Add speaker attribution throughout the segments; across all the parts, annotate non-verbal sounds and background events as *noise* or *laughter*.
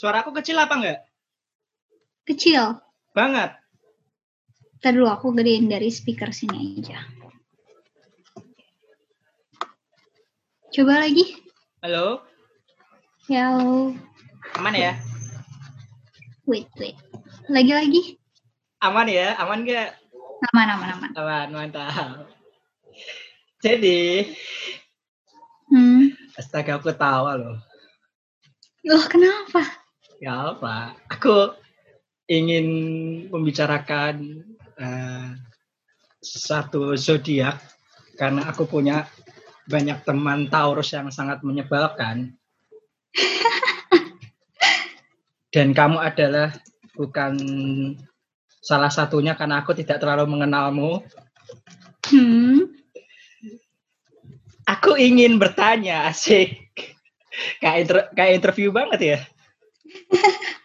Speaker 1: Suaraku kecil apa enggak?
Speaker 2: Kecil.
Speaker 1: Banget.
Speaker 2: Ntar dulu aku gedein dari speaker sini aja. Coba lagi.
Speaker 1: Halo,
Speaker 2: Ya,
Speaker 1: aman ya?
Speaker 2: wait, wait. Lagi-lagi.
Speaker 1: Aman ya? Aman gak?
Speaker 2: Aman, aman, aman.
Speaker 1: Aman, mantap. Jadi,
Speaker 2: Hmm.
Speaker 1: astaga aku tawa loh.
Speaker 2: Loh, kenapa?
Speaker 1: Ya apa? Aku ingin membicarakan eh, satu zodiak karena aku punya banyak teman Taurus yang sangat menyebalkan. *laughs* Dan kamu adalah bukan salah satunya karena aku tidak terlalu mengenalmu.
Speaker 2: Hmm.
Speaker 1: Aku ingin bertanya, asik. Kayak, inter- kayak interview banget ya. *laughs*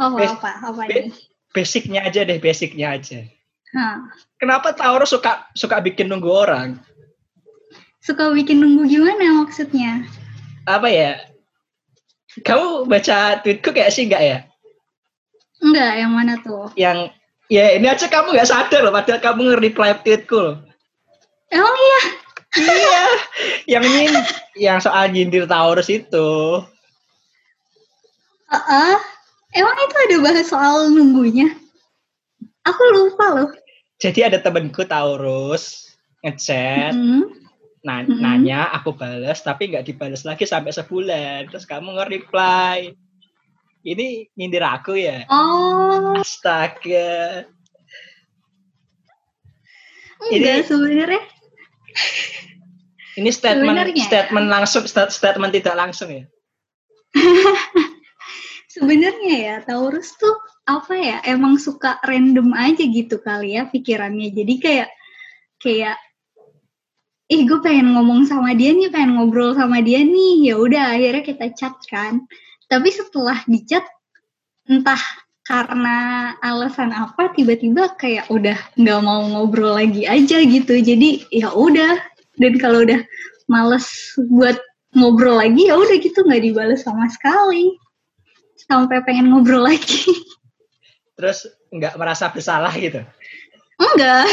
Speaker 2: Oh,
Speaker 1: Bes-
Speaker 2: apa? Apa nih?
Speaker 1: Basicnya aja deh, basicnya aja.
Speaker 2: Hah.
Speaker 1: Kenapa Taurus suka suka bikin nunggu orang?
Speaker 2: Suka bikin nunggu gimana maksudnya?
Speaker 1: Apa ya? Kamu baca tweetku kayak sih enggak ya?
Speaker 2: Enggak, yang mana tuh?
Speaker 1: Yang ya ini aja kamu nggak sadar loh, padahal kamu nge-reply tweetku loh.
Speaker 2: Emang iya?
Speaker 1: iya, yang ini yang soal nyindir Taurus itu.
Speaker 2: Heeh. Emang itu ada bahas soal nunggunya? Aku lupa loh.
Speaker 1: Jadi ada temenku Taurus ngechat,
Speaker 2: Hmm.
Speaker 1: na-
Speaker 2: Mm-mm.
Speaker 1: nanya, aku balas, tapi nggak dibalas lagi sampai sebulan. Terus kamu nge-reply, ini nyindir aku ya?
Speaker 2: Oh,
Speaker 1: Astaga.
Speaker 2: enggak sebenarnya.
Speaker 1: Ini statement statement langsung sta- statement tidak langsung ya. *laughs*
Speaker 2: Sebenarnya ya Taurus tuh apa ya? Emang suka random aja gitu kali ya pikirannya. Jadi kayak kayak ih gue pengen ngomong sama dia nih, pengen ngobrol sama dia nih. Ya udah akhirnya kita chat kan. Tapi setelah dicat entah karena alasan apa tiba-tiba kayak udah nggak mau ngobrol lagi aja gitu. Jadi ya udah dan kalau udah males buat ngobrol lagi ya udah gitu nggak dibales sama sekali sampai pengen ngobrol lagi
Speaker 1: Terus nggak merasa bersalah gitu.
Speaker 2: enggak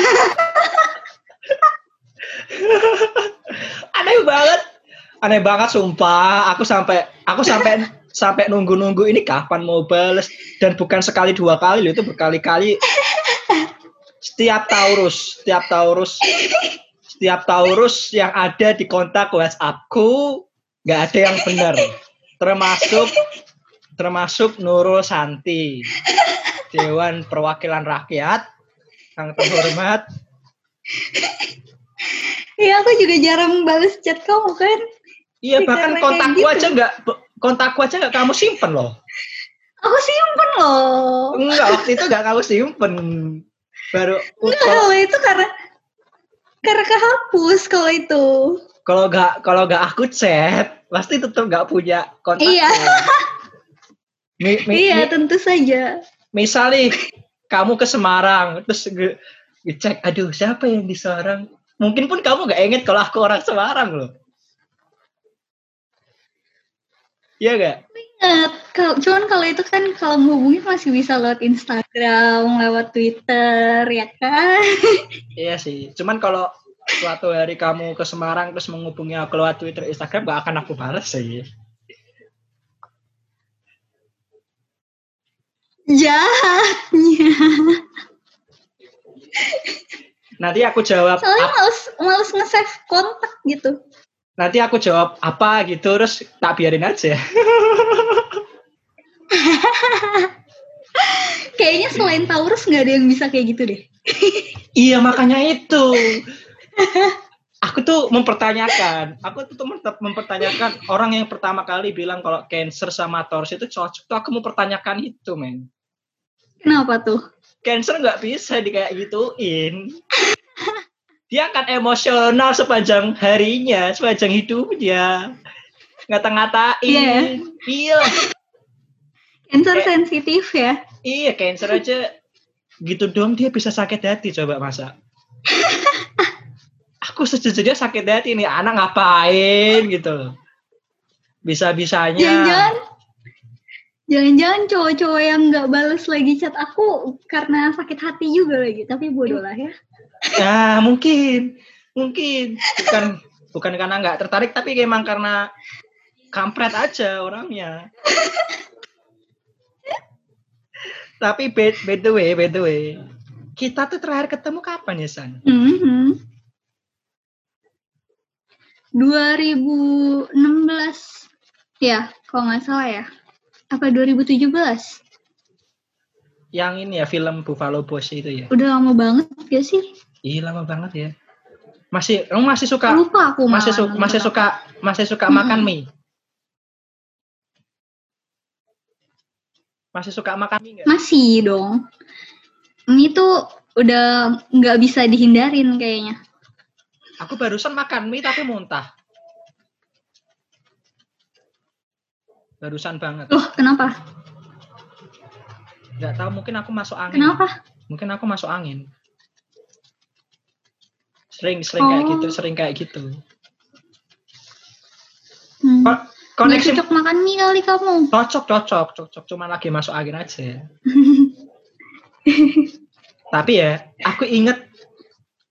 Speaker 1: Aneh banget. Aneh banget sumpah. Aku sampai aku sampai sampai nunggu-nunggu ini kapan mau bales dan bukan sekali dua kali loh itu berkali-kali setiap Taurus, setiap Taurus setiap Taurus yang ada di kontak WhatsAppku nggak ada yang benar. Termasuk termasuk Nurul Santi, Dewan Perwakilan Rakyat yang terhormat.
Speaker 2: ya aku juga jarang bales chat kamu kan
Speaker 1: Iya,
Speaker 2: Ya,
Speaker 1: bahkan kontakku
Speaker 2: gitu.
Speaker 1: aja nggak kontakku aja nggak kamu simpen loh.
Speaker 2: aku simpen loh
Speaker 1: Enggak, waktu itu nggak kamu simpen. Baru
Speaker 2: enggak
Speaker 1: kalau
Speaker 2: kalau itu karena karena kehapus kalau itu
Speaker 1: kalau nggak kalau nggak aku chat, pasti tetap nggak punya kontak.
Speaker 2: Iya.
Speaker 1: Mi, mi-
Speaker 2: iya
Speaker 1: mi-
Speaker 2: tentu saja
Speaker 1: misal nih kamu ke Semarang terus ngecek aduh siapa yang di Semarang mungkin pun kamu nggak inget kalau aku orang Semarang loh Iya gak?
Speaker 2: Ingat, cuman kalau itu kan kalau menghubungi masih bisa lewat Instagram, lewat Twitter, ya kan?
Speaker 1: Iya sih. Cuman kalau suatu hari kamu ke Semarang terus menghubungi aku lewat Twitter, Instagram gak akan aku balas sih.
Speaker 2: Jahatnya.
Speaker 1: Nanti aku jawab
Speaker 2: Soalnya males, males nge-save kontak gitu.
Speaker 1: nanti aku jawab apa gitu terus tak biarin aja. *laughs*
Speaker 2: Kayaknya selain Taurus nggak ada yang bisa kayak gitu deh.
Speaker 1: iya makanya itu. Aku tuh mempertanyakan, aku tuh mem- mempertanyakan orang yang pertama kali bilang kalau Cancer sama Taurus itu cocok tuh aku mempertanyakan itu, men.
Speaker 2: Kenapa tuh?
Speaker 1: Cancer nggak bisa di kayak gituin. Dia akan emosional sepanjang harinya, sepanjang hidupnya. Ngata-ngatain.
Speaker 2: Iya.
Speaker 1: Iya.
Speaker 2: Cancer sensitif ya.
Speaker 1: Iya, Cancer aja gitu dong dia bisa sakit hati coba masa. Aku sejujurnya sakit hati nih anak ngapain gitu. Bisa-bisanya.
Speaker 2: Jangan-jangan Jangan-jangan cowok-cowok yang nggak bales lagi chat aku karena sakit hati juga lagi, tapi bodoh lah ya.
Speaker 1: Ya mungkin, mungkin bukan bukan karena nggak tertarik, tapi emang karena kampret aja orangnya. tapi by, by the way, by the way, kita tuh terakhir ketemu kapan ya San?
Speaker 2: Mhm. 2016 ya, kalau nggak salah ya. Apa 2017?
Speaker 1: Yang ini ya film Buffalo Boys itu ya.
Speaker 2: Udah lama banget gak sih?
Speaker 1: Iya lama banget ya. Masih, kamu masih suka
Speaker 2: Lupa aku
Speaker 1: masih suka masih suka masih suka
Speaker 2: Mm-mm.
Speaker 1: makan mie. Masih suka makan mie nggak?
Speaker 2: Masih dong. Ini tuh udah nggak bisa dihindarin kayaknya.
Speaker 1: Aku barusan makan mie tapi muntah. Barusan banget.
Speaker 2: Loh, kenapa?
Speaker 1: Nggak tahu mungkin aku masuk angin.
Speaker 2: Kenapa?
Speaker 1: Mungkin aku masuk angin. Sering sering kayak
Speaker 2: Oh.
Speaker 1: gitu, sering kayak gitu.
Speaker 2: Hmm.
Speaker 1: Ko-
Speaker 2: Nggak
Speaker 1: Koneksi
Speaker 2: cocok makan mie kali kamu.
Speaker 1: cocok cocok cocok cuma lagi masuk angin aja. *laughs* Tapi ya, aku inget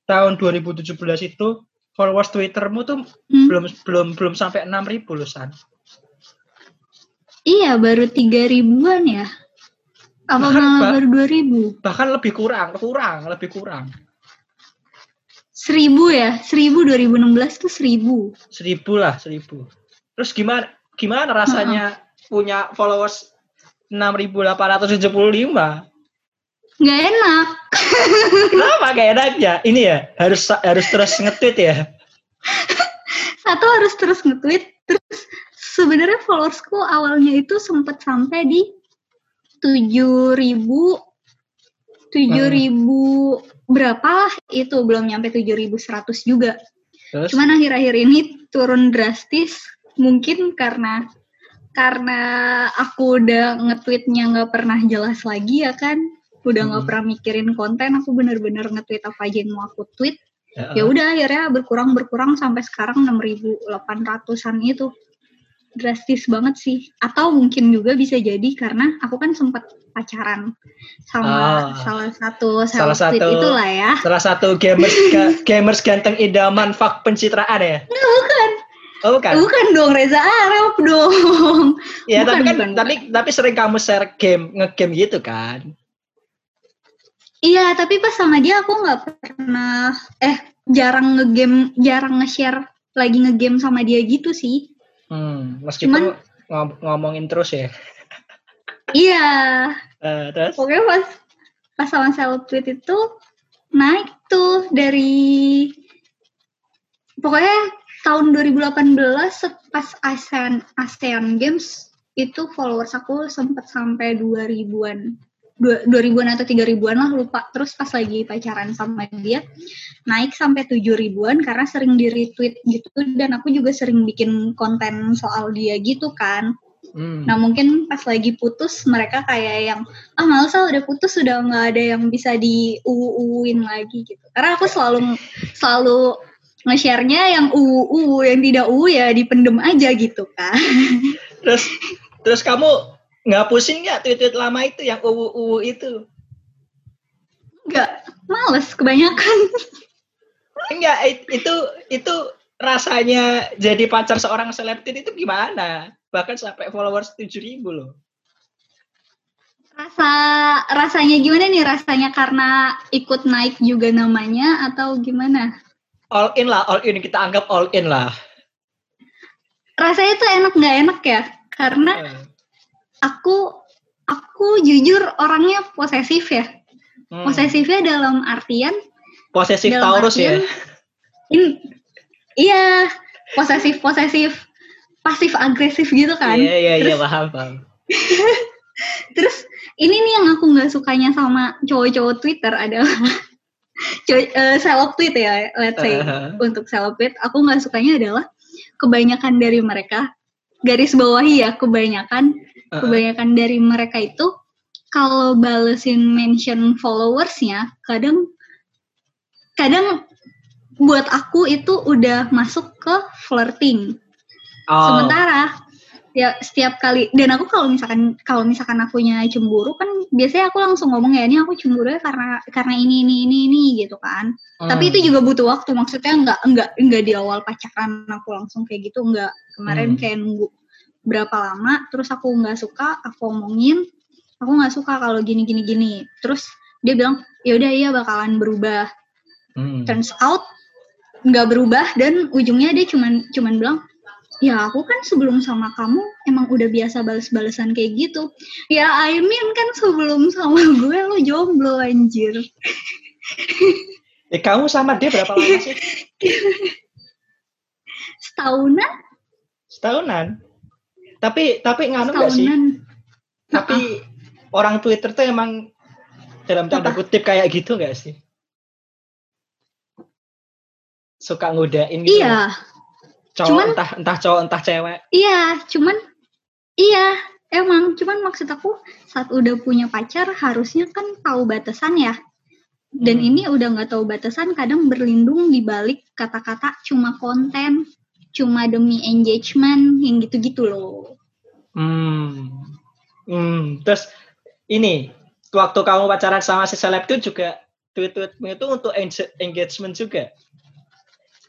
Speaker 1: tahun 2017 itu followers Twittermu tuh
Speaker 2: Hmm.
Speaker 1: belum belum belum sampai 6000 loh San.
Speaker 2: Iya, baru tiga ribuan ya. Apa
Speaker 1: Bahkan,
Speaker 2: malah baru dua ribu?
Speaker 1: Bahkan lebih kurang, kurang, lebih kurang.
Speaker 2: Seribu ya? Seribu 2016 tuh seribu.
Speaker 1: Seribu lah, seribu. Terus gimana gimana rasanya punya followers 6875?
Speaker 2: Nggak enak. *laughs*
Speaker 1: Kenapa gak enaknya? Ini ya, harus harus terus nge-tweet ya.
Speaker 2: Satu harus terus nge-tweet. Terus sebenarnya followersku awalnya itu sempat sampai di tujuh ribu tujuh ribu berapa lah itu belum nyampe 7100 juga.
Speaker 1: Terus?
Speaker 2: Cuman akhir-akhir ini turun drastis mungkin karena karena aku udah nge-tweetnya nggak pernah jelas lagi ya kan? Udah nggak
Speaker 1: Hmm.
Speaker 2: pernah mikirin konten aku bener-bener nge-tweet apa aja yang mau aku tweet.
Speaker 1: Ya,
Speaker 2: ya udah akhirnya berkurang berkurang sampai sekarang 6.800an itu drastis banget sih atau mungkin juga bisa jadi karena aku kan sempat pacaran sama
Speaker 1: Ah.
Speaker 2: salah satu
Speaker 1: Salah satu-
Speaker 2: itulah ya
Speaker 1: salah satu gamers *laughs* ga- gamers ganteng idaman fak pencitraan ya?
Speaker 2: bukan
Speaker 1: Oh, bukan.
Speaker 2: bukan dong Reza Arab dong
Speaker 1: Ya,
Speaker 2: bukan,
Speaker 1: tapi kan
Speaker 2: bukan,
Speaker 1: tapi tapi sering kamu share game nge-game gitu kan?
Speaker 2: iya tapi pas sama dia aku nggak pernah eh jarang ngegame jarang nge-share lagi ngegame sama dia gitu sih
Speaker 1: Hmm, meskipun
Speaker 2: Cuman-
Speaker 1: ngom- ngomongin terus ya.
Speaker 2: iya
Speaker 1: Eh, terus
Speaker 2: Pokoknya pas pas sama seleb tweet itu naik tuh dari pokoknya tahun 2018 se- pas ASEAN ASEAN Games itu followers aku sempat sampai 2000-an. Dua- 2000-an atau 3000-an lah lupa. Terus pas lagi pacaran sama dia naik sampai 7000-an karena sering di retweet gitu dan aku juga sering bikin konten soal dia gitu kan.
Speaker 1: hmm,
Speaker 2: Nah mungkin pas lagi putus mereka kayak yang ah males ah udah putus sudah nggak ada yang bisa di uin lagi gitu. Karena aku selalu selalu nge-share-nya yang uu yang tidak uu ya dipendem aja gitu kan.
Speaker 1: terus terus kamu nggak pusing nggak tweet-tweet lama itu yang uwu uwu itu?
Speaker 2: Nggak males kebanyakan.
Speaker 1: Enggak, it- itu itu rasanya jadi pacar seorang selebtit itu gimana? Bahkan sampai followers 7000 loh.
Speaker 2: Rasa rasanya gimana nih rasanya karena ikut naik juga namanya atau gimana?
Speaker 1: All in lah, all in kita anggap all in lah.
Speaker 2: Rasanya tuh enak nggak enak ya? Karena
Speaker 1: Eh,
Speaker 2: aku aku jujur orangnya posesif ya.
Speaker 1: hmm.
Speaker 2: Posesifnya dalam artian
Speaker 1: Posesif
Speaker 2: dalam
Speaker 1: Taurus ya.
Speaker 2: artian, in- iya, posesif posesif pasif agresif gitu kan.
Speaker 1: Iya iya iya paham paham. *laughs*
Speaker 2: Terus ini nih yang aku nggak sukanya sama cowok-cowok Twitter adalah *laughs* cowok eh, seleb tweet ya, let's say
Speaker 1: Uh-huh.
Speaker 2: untuk seleb tweet, aku nggak sukanya adalah kebanyakan dari mereka garis bawahi ya kebanyakan
Speaker 1: Uh-uh.
Speaker 2: kebanyakan dari mereka itu kalau balesin mention followersnya kadang kadang buat aku itu udah masuk ke flirting
Speaker 1: Oh,
Speaker 2: sementara ya setiap kali dan aku kalau misalkan kalau misalkan akunya cemburu kan biasanya aku langsung ngomong ya ini aku cemburu ya karena karena ini ini ini ini gitu kan hmm. tapi itu juga butuh waktu maksudnya nggak nggak nggak di awal pacaran aku langsung kayak gitu nggak kemarin hmm. kayak nunggu berapa lama terus aku nggak suka aku omongin aku nggak suka kalau gini gini gini terus dia bilang ya udah iya bakalan berubah hmm. turns out nggak berubah dan ujungnya dia cuman cuman bilang ya aku kan sebelum sama kamu emang udah biasa bales-balesan kayak gitu. Ya I mean kan sebelum sama *laughs* gue lo jomblo anjir.
Speaker 1: Eh kamu sama dia berapa lama sih? *laughs*
Speaker 2: Setahunan.
Speaker 1: Setahunan. Tapi tapi nganu gak sih? Tapi uh-uh. orang Twitter tuh emang dalam tanda kutip kayak gitu gak sih? Suka ngodain gitu.
Speaker 2: Iya
Speaker 1: cowok cuman, entah entah cowok entah cewek
Speaker 2: iya cuman iya emang cuman maksud aku saat udah punya pacar harusnya kan tahu batasan ya dan hmm. ini udah nggak tahu batasan kadang berlindung di balik kata-kata cuma konten cuma demi engagement yang gitu-gitu loh
Speaker 1: hmm hmm terus ini waktu kamu pacaran sama si seleb itu juga tweet-tweetmu itu untuk engagement juga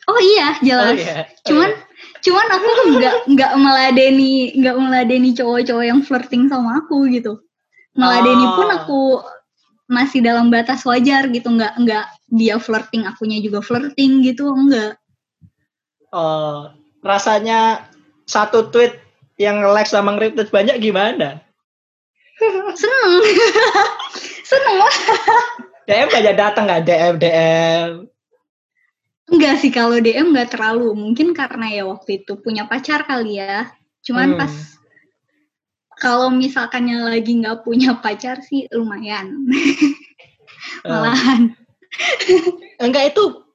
Speaker 2: Oh iya, jelas. Oh, iya. Cuman oh, iya. cuman aku nggak nggak meladeni nggak meladeni cowok-cowok yang flirting sama aku gitu. Meladeni oh. pun aku masih dalam batas wajar gitu, nggak nggak dia flirting, akunya juga flirting gitu, enggak.
Speaker 1: Oh, rasanya satu tweet yang like sama nge banyak gimana?
Speaker 2: Seneng. *laughs* Seneng lah.
Speaker 1: DM banyak datang nggak DM DM
Speaker 2: Enggak sih kalau DM enggak terlalu. Mungkin karena ya waktu itu punya pacar kali ya. Cuman hmm. pas kalau misalkannya lagi nggak punya pacar sih lumayan. Eh. *laughs* Malahan.
Speaker 1: enggak itu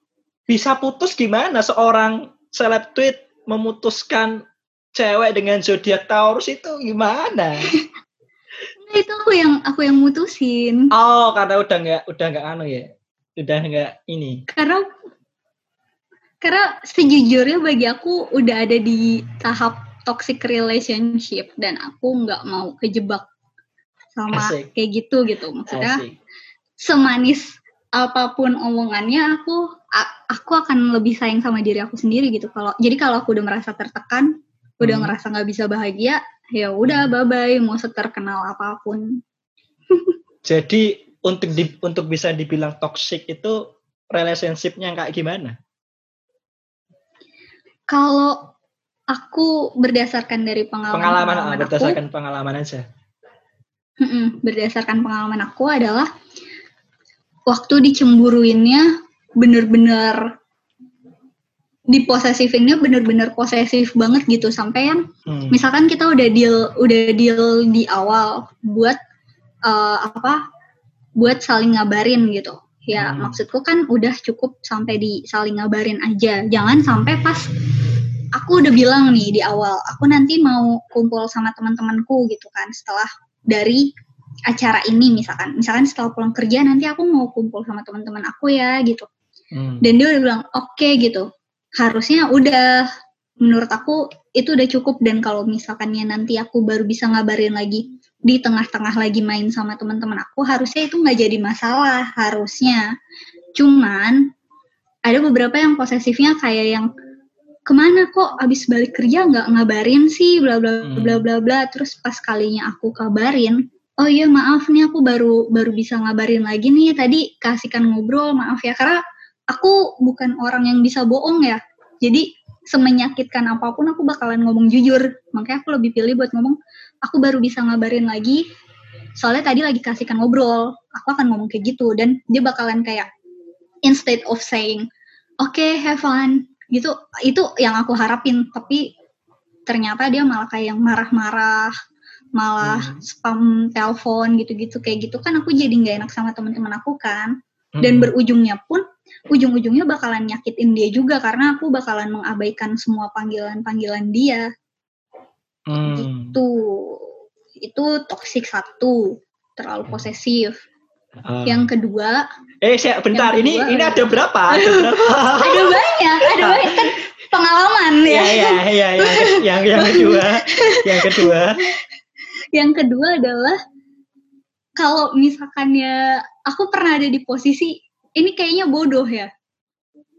Speaker 1: bisa putus gimana seorang seleb tweet memutuskan cewek dengan zodiak Taurus itu gimana?
Speaker 2: nah, itu aku yang aku yang mutusin.
Speaker 1: Oh, karena udah nggak udah nggak anu ya. Udah nggak ini.
Speaker 2: Karena karena sejujurnya bagi aku udah ada di tahap toxic relationship dan aku nggak mau kejebak sama Asik. kayak gitu gitu maksudnya Asik. semanis apa pun omongannya aku aku akan lebih sayang sama diri aku sendiri gitu kalau jadi kalau aku udah merasa tertekan hmm. udah ngerasa nggak bisa bahagia ya udah hmm. bye bye mau seterkenal apa pun *laughs*
Speaker 1: jadi untuk di, untuk bisa dibilang toxic itu relationshipnya kayak gimana
Speaker 2: kalau aku berdasarkan dari pengalaman
Speaker 1: pengalaman, pengalaman aku, berdasarkan pengalaman aja.
Speaker 2: berdasarkan pengalaman aku adalah waktu dicemburuinnya bener-bener diposesifinnya bener-bener posesif banget gitu sampai yang hmm. misalkan kita udah deal udah deal di awal buat uh, apa buat saling ngabarin gitu ya hmm. maksudku kan udah cukup sampai di saling ngabarin aja jangan sampai pas aku udah bilang nih di awal, aku nanti mau kumpul sama teman-temanku gitu kan setelah dari acara ini misalkan. Misalkan setelah pulang kerja nanti aku mau kumpul sama teman-teman aku ya gitu. Hmm. Dan dia udah bilang oke okay, gitu. Harusnya udah. Menurut aku itu udah cukup. Dan kalau misalkannya nanti aku baru bisa ngabarin lagi di tengah-tengah lagi main sama teman-teman aku harusnya itu nggak jadi masalah harusnya. Cuman ada beberapa yang posesifnya kayak yang ke mana kok abis balik kerja nggak ngabarin sih? Bla bla hmm. bla bla bla. Terus pas kalinya aku kabarin oh iya maaf nih aku baru baru bisa ngabarin lagi nih. Tadi kasihkan ngobrol maaf ya. Karena aku bukan orang yang bisa bohong ya. Jadi semenyakitkan apa pun aku bakalan ngomong jujur. Makanya aku lebih pilih buat ngomong aku baru bisa ngabarin lagi soalnya tadi lagi kasihkan ngobrol. Aku akan ngomong kayak gitu. Dan dia bakalan kayak instead of saying oke okay, have fun. Gitu itu yang aku harapin. Tapi ternyata dia malah kayak yang marah-marah malah hmm. spam telepon gitu-gitu. Kayak gitu kan aku jadi nggak enak sama teman-teman aku kan dan hmm. berujungnya pun ujung-ujungnya bakalan nyakitin dia juga karena aku bakalan mengabaikan semua panggilan-panggilan dia hmm. gitu itu toxic satu terlalu posesif Uh. Yang kedua,
Speaker 1: eh saya bentar ini kedua, ini ada berapa?
Speaker 2: Ada berapa? ada banyak, ada banyak kan pengalaman
Speaker 1: ya.
Speaker 2: ya.
Speaker 1: Ya, ya, ya, yang, yang kedua, yang kedua.
Speaker 2: Yang kedua adalah kalau misalkan ya aku pernah ada di posisi ini kayaknya bodoh ya.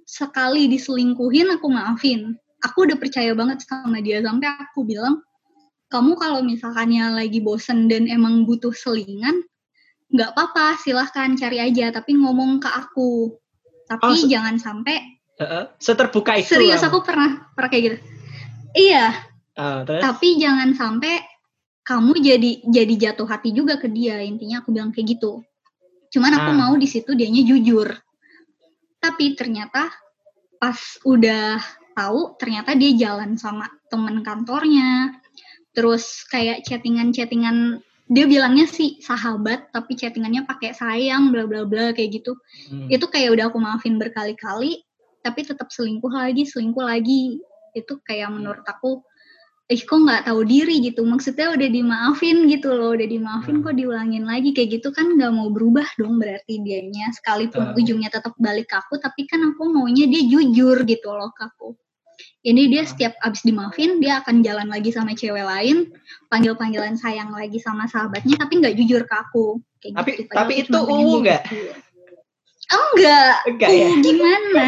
Speaker 2: Sekali diselingkuhin aku maafin. Aku udah percaya banget sama dia sampai aku bilang kamu kalau misalkannya lagi bosen dan emang butuh selingan, nggak apa-apa, silahkan cari aja, tapi ngomong ke aku. Tapi
Speaker 1: Oh,
Speaker 2: jangan sampai
Speaker 1: Heeh. Seterbuka itu.
Speaker 2: serius aku pernah pernah kayak gitu. Iya,
Speaker 1: terus?
Speaker 2: tapi jangan sampai kamu jadi jadi jatuh hati juga ke dia. Intinya aku bilang kayak gitu. Cuman aku
Speaker 1: Ah.
Speaker 2: mau di situ dianya jujur. Tapi ternyata pas udah tahu ternyata dia jalan sama temen kantornya. Terus kayak chattingan-chattingan dia bilangnya sih sahabat tapi chattingannya pakai sayang bla bla bla kayak gitu.
Speaker 1: Hmm.
Speaker 2: Itu kayak udah aku maafin berkali-kali tapi tetap selingkuh lagi, selingkuh lagi. Itu kayak menurut aku ih kok nggak tahu diri gitu maksudnya udah dimaafin gitu loh udah dimaafin
Speaker 1: Hmm.
Speaker 2: kok diulangin lagi kayak gitu kan nggak mau berubah dong berarti dianya sekalipun
Speaker 1: Betul.
Speaker 2: ujungnya tetap balik ke aku tapi kan aku maunya dia jujur gitu loh ke aku ini dia
Speaker 1: Hmm.
Speaker 2: setiap abis dimaafin dia akan jalan lagi sama cewek lain panggil panggilan sayang lagi sama sahabatnya tapi nggak jujur ke aku Kayak
Speaker 1: Tapi-
Speaker 2: gitu. Padahal
Speaker 1: tapi itu
Speaker 2: dia
Speaker 1: nggak?
Speaker 2: Enggak,
Speaker 1: Enggak ya?
Speaker 2: Uh, gimana?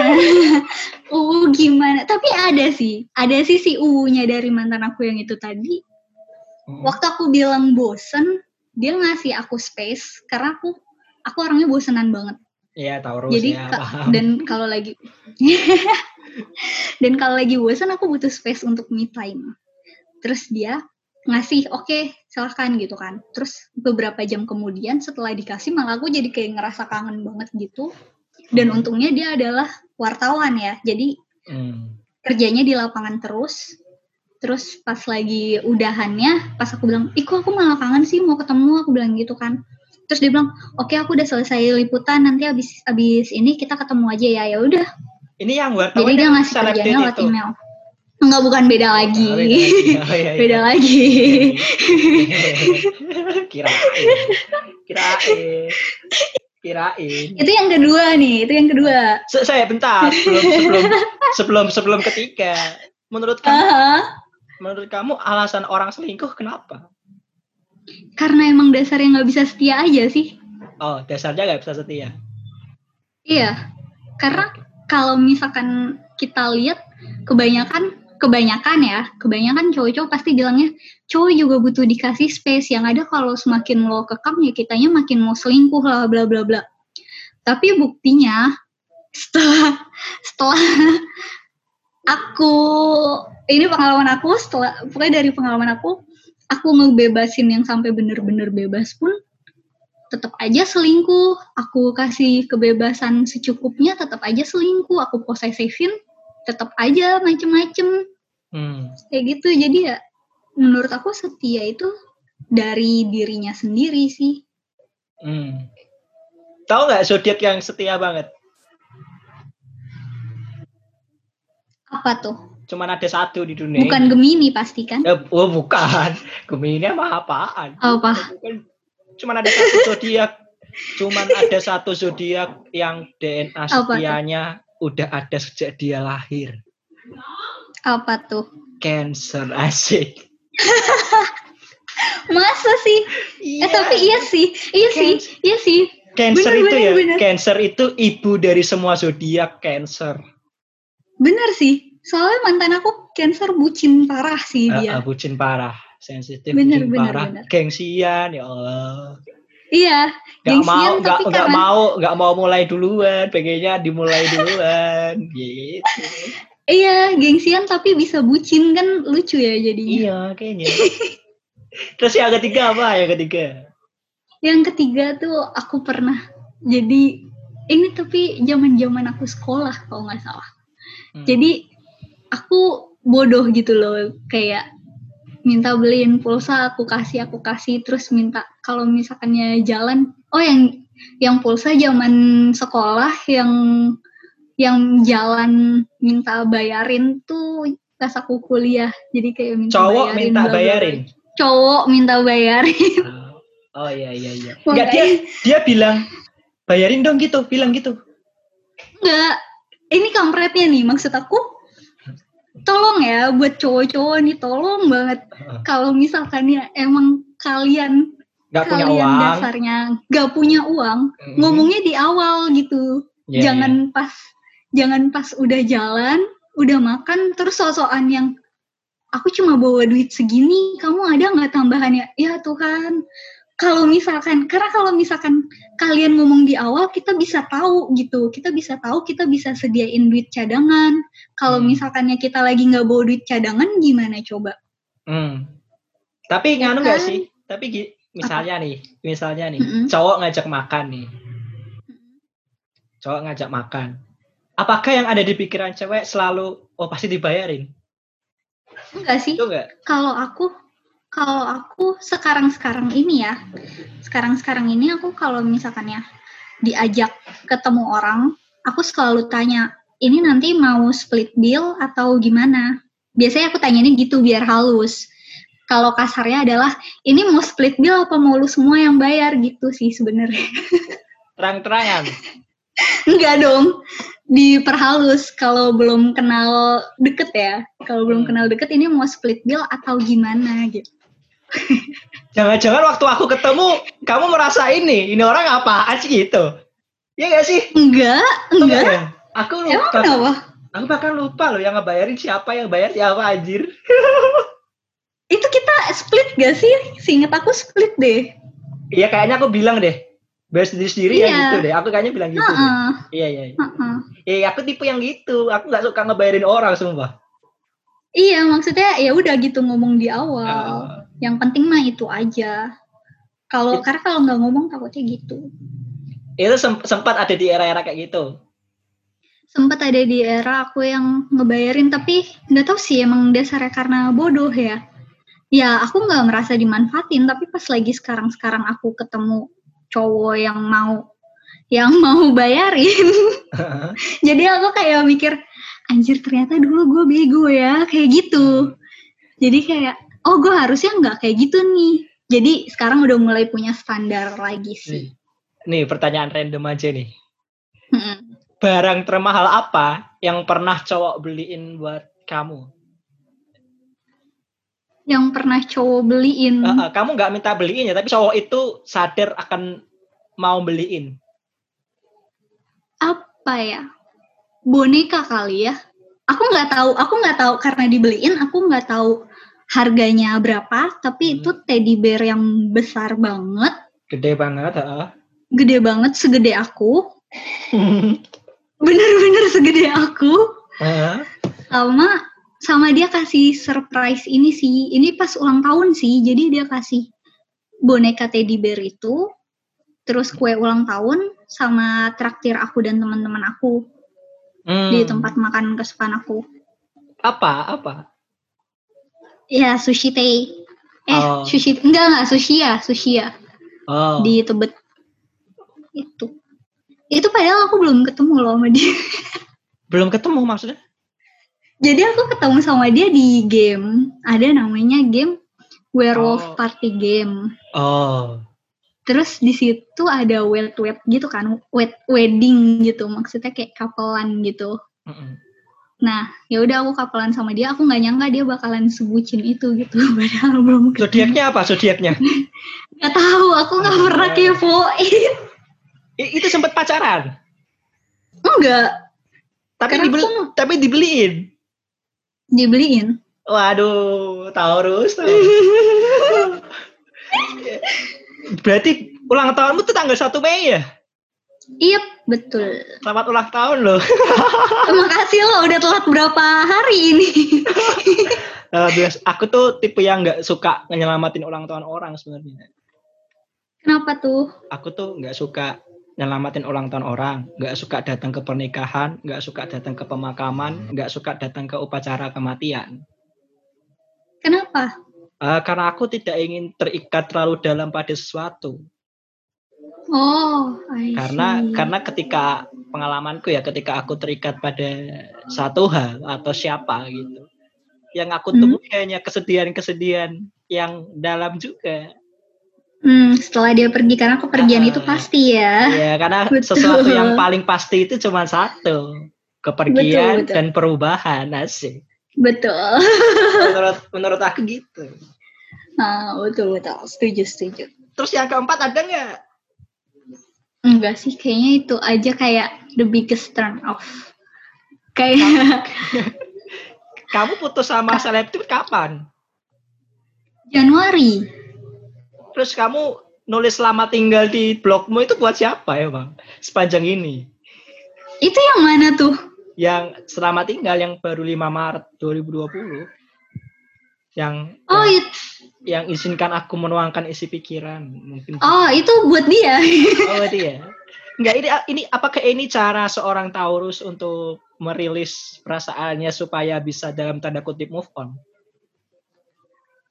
Speaker 2: *laughs* uh, gimana? Tapi ada sih, ada sih si U-nya dari mantan aku yang itu tadi.
Speaker 1: Hmm.
Speaker 2: Waktu aku bilang bosen, dia ngasih aku space karena aku aku orangnya bosenan banget.
Speaker 1: Iya, Taurus
Speaker 2: Jadi
Speaker 1: ya,
Speaker 2: ka-
Speaker 1: paham.
Speaker 2: dan kalau lagi *laughs* dan kalau lagi bosen aku butuh space untuk me time. Terus dia ngasih oke silahkan gitu kan. Terus beberapa jam kemudian setelah dikasih malah aku jadi kayak ngerasa kangen banget gitu. Dan
Speaker 1: Hmm.
Speaker 2: untungnya dia adalah wartawan ya. Jadi
Speaker 1: Hmm.
Speaker 2: kerjanya di lapangan terus. Terus pas lagi udahannya, pas aku bilang, ih kok aku malah kangen sih mau ketemu, aku bilang gitu kan. Terus dia bilang, oke aku udah selesai liputan, nanti abis abis ini kita ketemu aja ya. Ya udah.
Speaker 1: Ini yang wartawan
Speaker 2: Jadi dia ngasih kerjanya lewat email. Enggak bukan beda lagi.
Speaker 1: Oh, beda lagi. Oh, iya, iya. *laughs*
Speaker 2: beda lagi.
Speaker 1: kirain *laughs* kirain kirain
Speaker 2: itu yang kedua nih, itu yang kedua.
Speaker 1: Se- saya bentar sebelum sebelum sebelum sebelum ketiga menurut kamu
Speaker 2: Aha.
Speaker 1: menurut kamu alasan orang selingkuh kenapa
Speaker 2: Karena emang dasarnya nggak bisa setia aja sih.
Speaker 1: oh dasarnya nggak bisa setia
Speaker 2: Iya, karena kalau misalkan kita lihat kebanyakan kebanyakan ya, kebanyakan cowok-cowok pasti bilangnya cowok juga butuh dikasih space. Yang ada kalau semakin lo kekang ya kitanya makin mau selingkuh lah bla bla bla. Tapi buktinya setelah setelah *laughs* aku ini pengalaman aku setelah pokoknya dari pengalaman aku aku ngebebasin yang sampai bener-bener bebas pun tetap aja selingkuh. Aku kasih kebebasan secukupnya, tetap aja selingkuh. Aku posesifin, tetap aja macem-macem.
Speaker 1: hmm.
Speaker 2: Kayak gitu. Jadi ya, menurut aku setia itu dari dirinya sendiri sih.
Speaker 1: Hmm. tahu nggak zodiak yang setia banget
Speaker 2: Apa tuh?
Speaker 1: cuman ada satu di dunia
Speaker 2: Bukan Gemini pasti kan?
Speaker 1: Eh, oh bukan *laughs* Gemini mah apaan
Speaker 2: Apa?
Speaker 1: Bukan. cuman ada satu zodiak cuman ada satu zodiak yang DNA
Speaker 2: Apa
Speaker 1: setianya udah ada sejak dia lahir
Speaker 2: Apa tuh?
Speaker 1: Cancer *laughs* asik *laughs*
Speaker 2: Masa sih? Eh tapi iya sih, iya sih, iya sih.
Speaker 1: Cancer
Speaker 2: bener,
Speaker 1: itu
Speaker 2: bener,
Speaker 1: ya,
Speaker 2: bener.
Speaker 1: Cancer itu ibu dari semua zodiak Cancer.
Speaker 2: Bener sih. Soalnya mantan aku Cancer bucin parah sih
Speaker 1: Ah,
Speaker 2: dia.
Speaker 1: ah, bucin parah, sensitif,
Speaker 2: Bener,
Speaker 1: bucin
Speaker 2: bener,
Speaker 1: parah,
Speaker 2: bener.
Speaker 1: gengsian ya Allah.
Speaker 2: Iya,
Speaker 1: Gak
Speaker 2: gengsian
Speaker 1: mau, gak,
Speaker 2: tapi
Speaker 1: gak
Speaker 2: karena
Speaker 1: mau, gak mau mulai duluan, pengennya dimulai duluan, *laughs* gitu.
Speaker 2: Iya, gengsian tapi bisa bucin kan lucu ya jadinya.
Speaker 1: Iya, kayaknya. Terus yang ketiga apa? Yang ketiga?
Speaker 2: Yang ketiga tuh aku pernah jadi ini tapi zaman-zaman aku sekolah kalau nggak salah.
Speaker 1: Hmm.
Speaker 2: Jadi aku bodoh gitu loh kayak minta beliin pulsa aku kasih aku kasih terus minta kalau misalkannya jalan oh yang yang pulsa zaman sekolah yang yang jalan minta bayarin tuh pas aku kuliah jadi kayak minta
Speaker 1: Cowok
Speaker 2: bayarin,
Speaker 1: minta bayarin.
Speaker 2: cowok minta bayarin *laughs*
Speaker 1: Oh iya iya iya.
Speaker 2: Makanya-
Speaker 1: Enggak dia dia bilang bayarin dong gitu, bilang gitu.
Speaker 2: enggak ini kampretnya nih maksud aku tolong ya buat cowok-cowok nih tolong banget. Kalau misalkan ya emang kalian
Speaker 1: Gak punya
Speaker 2: kalian
Speaker 1: uang.
Speaker 2: dasarnya gak punya uang
Speaker 1: Mm.
Speaker 2: ngomongnya di awal gitu.
Speaker 1: Iya,
Speaker 2: jangan pas jangan pas udah jalan udah makan terus sosokan yang aku cuma bawa duit segini kamu ada nggak tambahannya? Ya Tuhan kalau misalkan karena kalau misalkan kalian ngomong di awal kita bisa tahu gitu kita bisa tahu kita bisa sediain duit cadangan kalau
Speaker 1: Hmm.
Speaker 2: misalkannya kita lagi nggak bawa duit cadangan gimana coba.
Speaker 1: Hmm. Tapi
Speaker 2: Ya
Speaker 1: nganu nggak
Speaker 2: kan?
Speaker 1: sih? Tapi misalnya nih, misalnya nih,
Speaker 2: Mm-mm.
Speaker 1: cowok ngajak makan nih. Cowok ngajak makan. Apakah yang ada di pikiran cewek selalu oh pasti dibayarin?
Speaker 2: enggak sih kalau aku kalau aku sekarang sekarang ini ya sekarang sekarang ini aku kalau misalkan ya diajak ketemu orang aku selalu tanya ini nanti mau split bill atau gimana? Biasanya aku tanyanya gitu biar halus. Kalau kasarnya adalah ini mau split bill apa mau lu semua yang bayar? Gitu sih sebenarnya.
Speaker 1: Terang-terangan. *laughs*
Speaker 2: enggak dong diperhalus. Kalau belum kenal deket ya kalau belum
Speaker 1: Hmm.
Speaker 2: kenal deket ini mau split bill atau gimana? Gitu
Speaker 1: Jangan-jangan waktu aku ketemu kamu merasa ini, ini orang apaan sih gitu? Iya gak sih?
Speaker 2: enggak enggak
Speaker 1: ya? Aku
Speaker 2: Emang
Speaker 1: lupa.
Speaker 2: kenapa?
Speaker 1: Aku bahkan lupa loh yang ngebayarin siapa yang bayar siapa anjir. *laughs*
Speaker 2: Itu kita split gak sih? Seinget aku split deh.
Speaker 1: Iya kayaknya aku bilang deh. Bayar sendiri-sendiri ya
Speaker 2: Iya.
Speaker 1: gitu deh. Aku kayaknya bilang gitu. deh.
Speaker 2: Heeh,
Speaker 1: Iya iya. iya.
Speaker 2: heeh.
Speaker 1: Eh aku tipe yang gitu. Aku nggak suka ngebayarin orang sumpah.
Speaker 2: Iya, maksudnya ya udah gitu ngomong di awal.
Speaker 1: Ah.
Speaker 2: Yang penting mah itu aja. Kalau karena kalau nggak ngomong takutnya gitu.
Speaker 1: itu sem- sempat ada di era-era kayak gitu.
Speaker 2: Sempet ada di era aku yang ngebayarin tapi nggak tahu sih emang dasarnya karena bodoh ya. Ya aku nggak merasa dimanfaatin tapi pas lagi sekarang-sekarang aku ketemu cowok yang mau yang *laughs* mau bayarin *laughs* jadi aku kayak mikir anjir ternyata dulu gue bego ya kayak gitu jadi kayak oh gue harusnya nggak kayak gitu nih jadi sekarang udah mulai punya standar lagi sih
Speaker 1: Nih. Nih pertanyaan random aja nih.
Speaker 2: Mm-mm.
Speaker 1: Barang termahal apa yang pernah cowok beliin buat kamu?
Speaker 2: yang pernah cowok beliin
Speaker 1: Eh, eh, kamu nggak minta beliin ya, tapi cowok itu sadar akan mau beliin.
Speaker 2: apa ya boneka kali ya aku nggak tahu aku nggak tahu karena dibeliin aku nggak tahu harganya berapa tapi
Speaker 1: Hmm.
Speaker 2: itu teddy bear yang besar banget
Speaker 1: Gede banget. heeh.
Speaker 2: gede banget segede aku *laughs* bener-bener segede aku
Speaker 1: Heeh.
Speaker 2: sama sama dia kasih surprise ini sih ini pas ulang tahun sih jadi dia kasih boneka teddy bear itu terus kue ulang tahun sama traktir aku dan teman-teman aku
Speaker 1: Hmm.
Speaker 2: di tempat makan kesukaan aku
Speaker 1: apa apa?
Speaker 2: Ya sushi tei eh
Speaker 1: Oh.
Speaker 2: sushi enggak enggak sushi ya sushi ya
Speaker 1: Oh.
Speaker 2: di tebet itu itu padahal aku belum ketemu loh sama dia *laughs*
Speaker 1: Belum ketemu maksudnya?
Speaker 2: Jadi aku ketemu sama dia di game. Ada namanya game
Speaker 1: Oh.
Speaker 2: Werewolf Party Game.
Speaker 1: Oh.
Speaker 2: Terus di situ ada wed wed gitu kan, wed wedding gitu. Maksudnya kayak kapelan gitu.
Speaker 1: Mm-mm.
Speaker 2: Nah, ya udah aku kapelan sama dia. Aku nggak nyangka dia bakalan sebucin itu gitu. *laughs* Padahal belum.
Speaker 1: Zodiaknya apa zodiaknya? *laughs*
Speaker 2: Nggak tahu. Aku nggak pernah kepoin.
Speaker 1: I- itu sempat pacaran,
Speaker 2: Enggak.
Speaker 1: tapi
Speaker 2: Karena
Speaker 1: dibeli,
Speaker 2: aku
Speaker 1: tapi dibeliin.
Speaker 2: dibeliin.
Speaker 1: Waduh, Taurus. Taurus. *laughs* Berarti ulang tahunmu tuh tanggal 1 Mei ya?
Speaker 2: Iya, betul.
Speaker 1: Selamat ulang tahun loh. *laughs*
Speaker 2: Terima kasih loh udah telat berapa hari ini. *laughs*
Speaker 1: Eh, bias- aku tuh tipe yang nggak suka nyelamatin ulang tahun orang sebenarnya.
Speaker 2: Kenapa tuh?
Speaker 1: Aku tuh nggak suka nyelamatin ulang tahun orang, nggak suka datang ke pernikahan, nggak suka datang ke pemakaman, nggak suka datang ke upacara kematian.
Speaker 2: Kenapa?
Speaker 1: Eh, karena aku tidak ingin terikat terlalu dalam pada sesuatu.
Speaker 2: Oh, I
Speaker 1: Karena
Speaker 2: see.
Speaker 1: karena ketika pengalamanku ya, ketika aku terikat pada satu hal atau siapa gitu, yang aku
Speaker 2: Hmm.
Speaker 1: temui hanya kesedihan-kesedihan yang dalam juga.
Speaker 2: Hmm, setelah dia pergi karena kepergian
Speaker 1: Ah.
Speaker 2: itu pasti ya.
Speaker 1: Ya, karena *laughs*
Speaker 2: Betul.
Speaker 1: sesuatu yang paling pasti itu cuma satu, kepergian
Speaker 2: Betul, betul.
Speaker 1: dan perubahan asik.
Speaker 2: Betul.
Speaker 1: menurut *laughs* menurut aku gitu
Speaker 2: Nah, betul betul. Setuju setuju.
Speaker 1: terus yang keempat ada nggak
Speaker 2: Enggak sih, kayaknya itu aja kayak the biggest turn off. Kayak *laughs*
Speaker 1: kamu putus sama selebgram kapan
Speaker 2: Januari.
Speaker 1: terus kamu nulis selama tinggal di blogmu itu buat siapa ya bang sepanjang ini
Speaker 2: Itu yang mana tuh?
Speaker 1: yang selama tinggal yang baru 5 Maret 2020 yang
Speaker 2: Oh,
Speaker 1: yang,
Speaker 2: it,
Speaker 1: yang izinkan aku menuangkan isi pikiran mungkin
Speaker 2: oh itu buat dia.
Speaker 1: oh berarti ya Enggak, ini ini apakah ini cara seorang Taurus untuk merilis perasaannya supaya bisa dalam tanda kutip move on?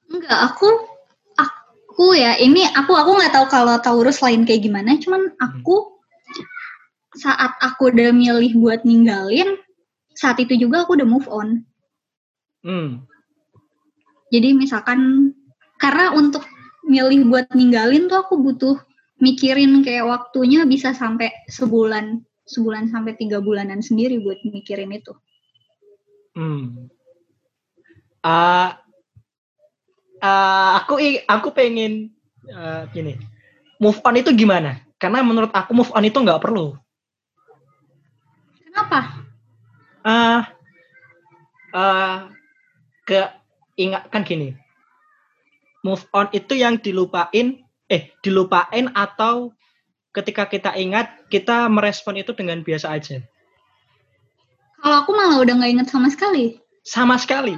Speaker 2: Enggak, aku aku ya ini aku aku nggak tahu kalau Taurus lain kayak gimana, cuman aku saat aku udah milih buat ninggalin, saat itu juga aku udah move on.
Speaker 1: Hmm.
Speaker 2: Jadi misalkan karena untuk milih buat ninggalin tuh aku butuh mikirin kayak waktunya bisa sampai sebulan, sebulan sampai tiga bulanan sendiri buat mikirin itu.
Speaker 1: Hmm. Ah, ah, aku aku pengen ah, gini. Move on itu gimana? Karena menurut aku move on itu nggak perlu.
Speaker 2: Kenapa?
Speaker 1: Ah, ah, ke ingat kan gini. Move on itu yang dilupain, eh dilupain atau ketika kita ingat kita merespon itu dengan biasa aja.
Speaker 2: Kalau aku malah udah nggak inget sama sekali.
Speaker 1: Sama sekali.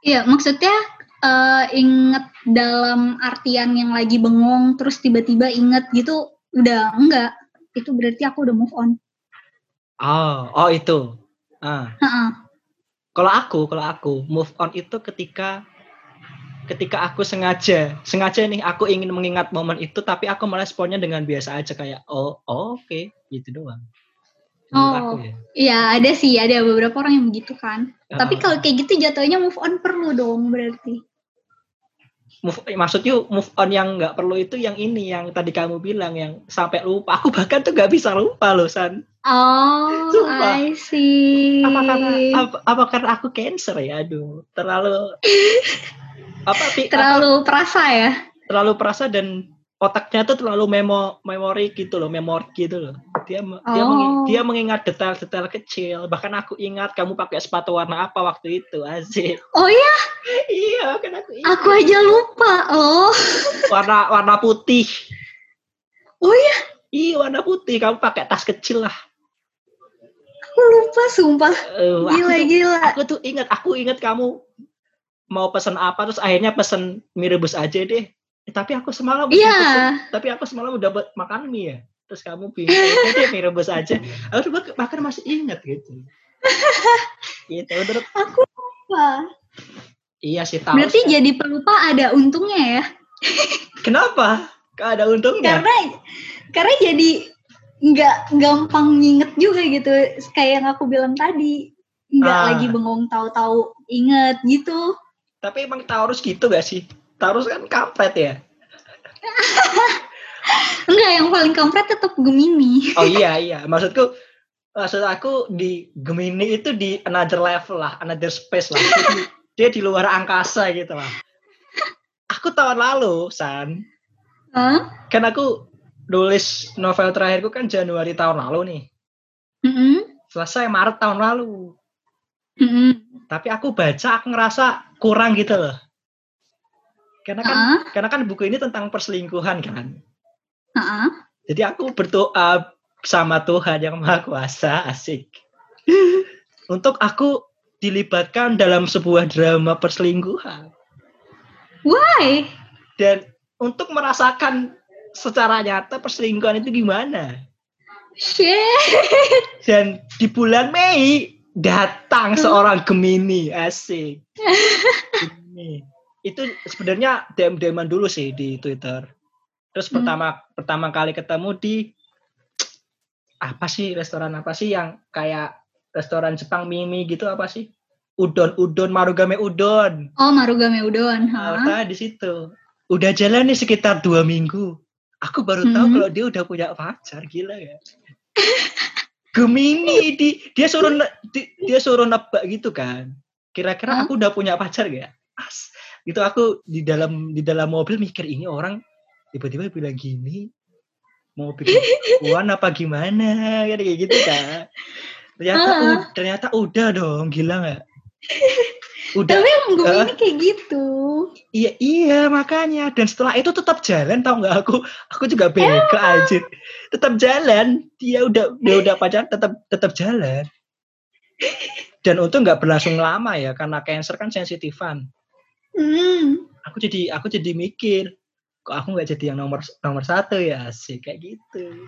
Speaker 2: Iya, maksudnya eh, inget dalam artian yang lagi bengong terus tiba-tiba inget gitu udah enggak. Itu berarti aku udah move on.
Speaker 1: Oh, oh itu. Ah.
Speaker 2: Heeh.
Speaker 1: Kalau aku, kalau aku move on itu ketika ketika aku sengaja, sengaja nih aku ingin mengingat momen itu tapi aku meresponnya dengan biasa aja kayak oh, oh, oke gitu doang. Menurut aku
Speaker 2: Oh.
Speaker 1: ya.
Speaker 2: Iya, ada sih, ada beberapa orang yang begitu kan. Tapi
Speaker 1: Ah.
Speaker 2: kalau kayak gitu jatuhnya move on perlu dong berarti.
Speaker 1: move maksudnya move on yang nggak perlu itu yang ini yang tadi kamu bilang yang sampai lupa. Aku bahkan tuh nggak bisa lupa loh San.
Speaker 2: Oh,
Speaker 1: Sumpah.
Speaker 2: I see.
Speaker 1: Apa karena apa, apa karena aku cancer ya? Aduh, terlalu *laughs* apa pi- apa,
Speaker 2: Terlalu perasa ya?
Speaker 1: terlalu perasa dan otaknya tuh terlalu memo memori gitu loh, memori gitu loh. Dia me- dia,
Speaker 2: Oh.
Speaker 1: mengi- dia mengingat detail-detail kecil. Bahkan aku ingat kamu pakai sepatu warna apa waktu itu, asik.
Speaker 2: Oh iya,
Speaker 1: iya, kan aku ingat.
Speaker 2: aku aja lupa loh.
Speaker 1: warna warna putih.
Speaker 2: Oh iya,
Speaker 1: Iya, warna putih. Kamu pakai tas kecil lah.
Speaker 2: aku lupa sumpah.
Speaker 1: Aku
Speaker 2: Gila,
Speaker 1: tuh-
Speaker 2: gila.
Speaker 1: aku tuh ingat, aku ingat kamu mau pesen apa terus akhirnya pesen mie rebus aja deh. Eh, tapi aku semalam udah
Speaker 2: Iya.
Speaker 1: pesen- tapi aku semalam udah buat makan mie ya. Terus kamu bingung, "Eh, deh mie rebus aja. Aku bak- bahkan masih ingat gitu. *laughs* gitu, menurut
Speaker 2: Aku lupa.
Speaker 1: iya sih tahu.
Speaker 2: Berarti
Speaker 1: sih.
Speaker 2: jadi pelupa ada untungnya ya? *laughs*
Speaker 1: kenapa? Gak ada untungnya.
Speaker 2: Karena karena jadi nggak gampang nginget juga gitu. Kayak yang aku bilang tadi. Nggak
Speaker 1: Ah.
Speaker 2: lagi bengong tahu-tahu inget gitu.
Speaker 1: Tapi emang Taurus gitu gak sih? Taurus kan kampret ya. *laughs*
Speaker 2: Enggak, yang paling kampret tetap Gemini.
Speaker 1: Oh iya iya, maksudku maksud aku di Gemini itu di another level lah, another space lah. *laughs* Dia di luar angkasa gitu lah. Aku tahun lalu, San,
Speaker 2: Hah?
Speaker 1: kan aku nulis novel terakhirku kan Januari tahun lalu nih.
Speaker 2: Mm-mm.
Speaker 1: Selesai Maret tahun lalu.
Speaker 2: Mm-mm.
Speaker 1: Tapi aku baca aku ngerasa kurang gitu loh. Karena kan
Speaker 2: Ah,
Speaker 1: karena kan buku ini tentang perselingkuhan kan.
Speaker 2: ah.
Speaker 1: Jadi aku berdoa sama Tuhan yang Maha Kuasa, asik. Untuk aku dilibatkan dalam sebuah drama perselingkuhan
Speaker 2: Why?
Speaker 1: dan untuk merasakan secara nyata perselingkuhan itu gimana.
Speaker 2: Shit.
Speaker 1: Dan di bulan Mei datang seorang Gemini, asik. *laughs* Gemini. Itu sebenarnya DM-DM dulu sih di Twitter. Terus
Speaker 2: Hmm.
Speaker 1: pertama pertama kali ketemu di apa sih restoran apa sih yang kayak restoran Jepang mimi gitu apa sih? Udon udon marugame udon.
Speaker 2: Oh, Marugame Udon.
Speaker 1: Nah,
Speaker 2: Hah?
Speaker 1: pertama di situ. Udah jalan nih sekitar dua minggu. Aku baru tahu
Speaker 2: Hmm.
Speaker 1: kalau dia udah punya pacar, gila ya. *laughs* Gemini di dia suruh ne- di- dia suruh nebak gitu kan. kira-kira aku udah punya pacar gak as gitu aku di dalam di dalam mobil mikir ini orang tiba-tiba bilang gini mau bikin *laughs* uan apa gimana? Kan kayak gitu kan. Ternyata
Speaker 2: Ah.
Speaker 1: u- ternyata udah dong gila nggak *laughs* udah.
Speaker 2: Tapi emang gue
Speaker 1: Ah.
Speaker 2: ini kayak gitu.
Speaker 1: iya iya makanya. Dan setelah itu tetap jalan tau nggak aku? Aku juga bego anjir. Tetap jalan. Dia udah dia udah pacaran tetap tetap jalan. Dan untung nggak berlangsung lama ya karena cancer kan sensitifan
Speaker 2: Hmm.
Speaker 1: aku jadi aku jadi mikir kok aku nggak jadi yang nomor nomor satu ya? Sih kayak gitu.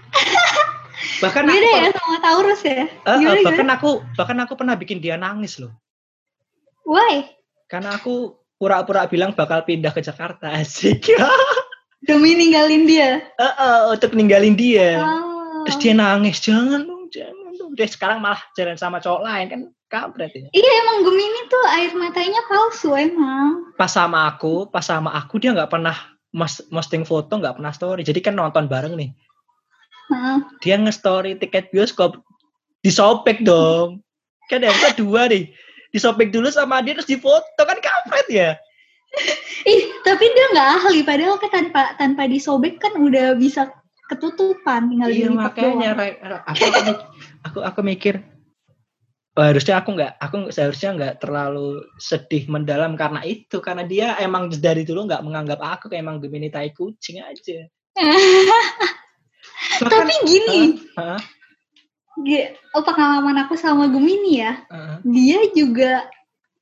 Speaker 1: Bahkan aku,
Speaker 2: ya sama Taurus ya?
Speaker 1: eh,
Speaker 2: Gimana,
Speaker 1: bahkan aku bahkan aku pernah bikin dia nangis loh
Speaker 2: Why?
Speaker 1: karena aku pura-pura bilang bakal pindah ke Jakarta *laughs* asik
Speaker 2: Demi ninggalin dia.
Speaker 1: Eh, eh, untuk ninggalin dia
Speaker 2: Oh.
Speaker 1: terus dia nangis jangan dong jangan dong dia sekarang malah jalan sama cowok lain kan kampret ya
Speaker 2: Iya emang Gemini tuh air matanya palsu emang.
Speaker 1: pas sama aku pas sama aku dia nggak pernah mas posting foto nggak pernah story jadi kan nonton bareng nih
Speaker 2: Heeh.
Speaker 1: dia nge-story tiket bioskop disobek dong kan yang kedua nih disobek dulu sama dia terus difoto kan kampret ya
Speaker 2: Ih, tapi dia nggak ahli padahal kan tanpa tanpa disobek kan udah bisa ketutupan tinggal
Speaker 1: iya makanya
Speaker 2: doang.
Speaker 1: Aku, aku aku aku mikir oh, harusnya aku nggak aku seharusnya nggak terlalu sedih mendalam karena itu karena dia emang dari dulu nggak menganggap aku kayak emang Gemini tai kucing aja *laughs* Bahkan-
Speaker 2: Tapi gini? Ge- oh, pengalaman aku sama Gemini ya,
Speaker 1: Hah?
Speaker 2: dia juga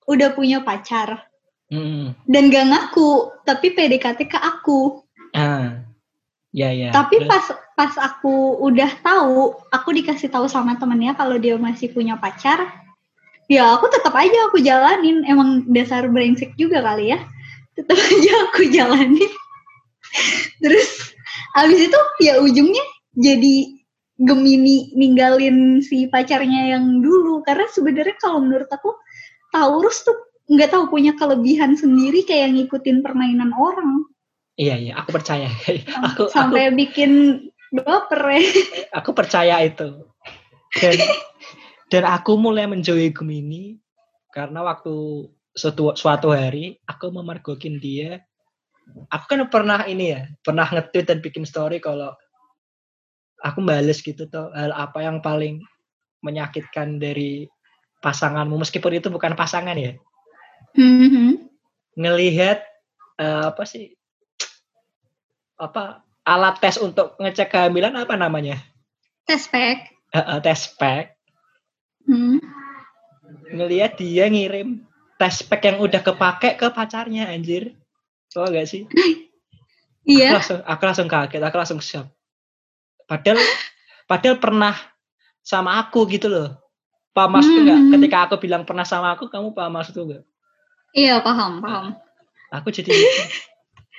Speaker 2: udah punya pacar
Speaker 1: Hmm.
Speaker 2: dan gak ngaku, tapi PDKT ke aku.
Speaker 1: Ah. Ya ya.
Speaker 2: Tapi
Speaker 1: Terus?
Speaker 2: pas pas aku udah tahu, aku dikasih tahu sama temennya kalau dia masih punya pacar, ya aku tetap aja aku jalanin. Emang dasar brengsek juga kali ya. Tetap *laughs* aja aku jalanin. Terus abis itu ya ujungnya jadi Gemini ninggalin si pacarnya yang dulu karena sebenarnya kalau menurut aku Taurus tuh nggak tahu punya kelebihan sendiri kayak ngikutin permainan orang
Speaker 1: Iya iya, aku percaya. aku
Speaker 2: sampai bikin baper ya. *laughs*
Speaker 1: aku percaya itu. Dan dan aku mulai menjauhi Gemini karena waktu suatu suatu hari aku memergokin dia. Aku kan pernah ini ya, pernah nge-tweet dan bikin story kalau aku bales gitu tuh hal apa yang paling menyakitkan dari pasanganmu meskipun itu bukan pasangan ya.
Speaker 2: Mhm.
Speaker 1: Ngelihat eh, apa sih? Apa alat tes untuk ngecek kehamilan apa namanya?
Speaker 2: Tes pack.
Speaker 1: Eh, eh, tes pack
Speaker 2: Hmm.
Speaker 1: ngelihat dia ngirim tes pack yang udah kepake ke pacarnya anjir oh gak sih *laughs* aku
Speaker 2: Iya.
Speaker 1: langsung aku langsung kaget aku langsung shock padahal padahal pernah sama aku gitu loh paham maksudku nggak
Speaker 2: Hmm.
Speaker 1: ketika aku bilang pernah sama aku kamu paham maksudku nggak
Speaker 2: Iya paham paham.
Speaker 1: aku jadi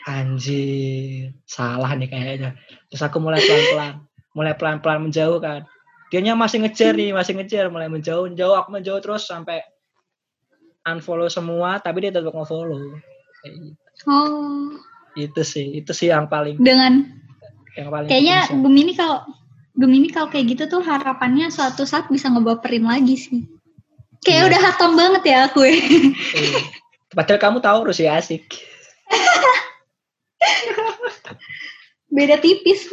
Speaker 1: anjir salah nih kayaknya terus aku mulai pelan-pelan mulai pelan-pelan menjauh kan dianya masih ngejar nih masih ngejar mulai menjauh menjauh aku menjauh terus sampai unfollow semua tapi dia tetap nge-follow Kayak gitu.
Speaker 2: Oh.
Speaker 1: itu sih itu sih yang paling
Speaker 2: Dengan
Speaker 1: yang paling
Speaker 2: kayaknya
Speaker 1: bisa.
Speaker 2: Gemini kalau Gemini kalau kayak gitu tuh harapannya suatu saat bisa ngebaperin lagi sih. Kayak
Speaker 1: Iya.
Speaker 2: udah hatam banget ya aku ya.
Speaker 1: Iya. padahal kamu tahu Rus ya asik *laughs*
Speaker 2: Beda tipis.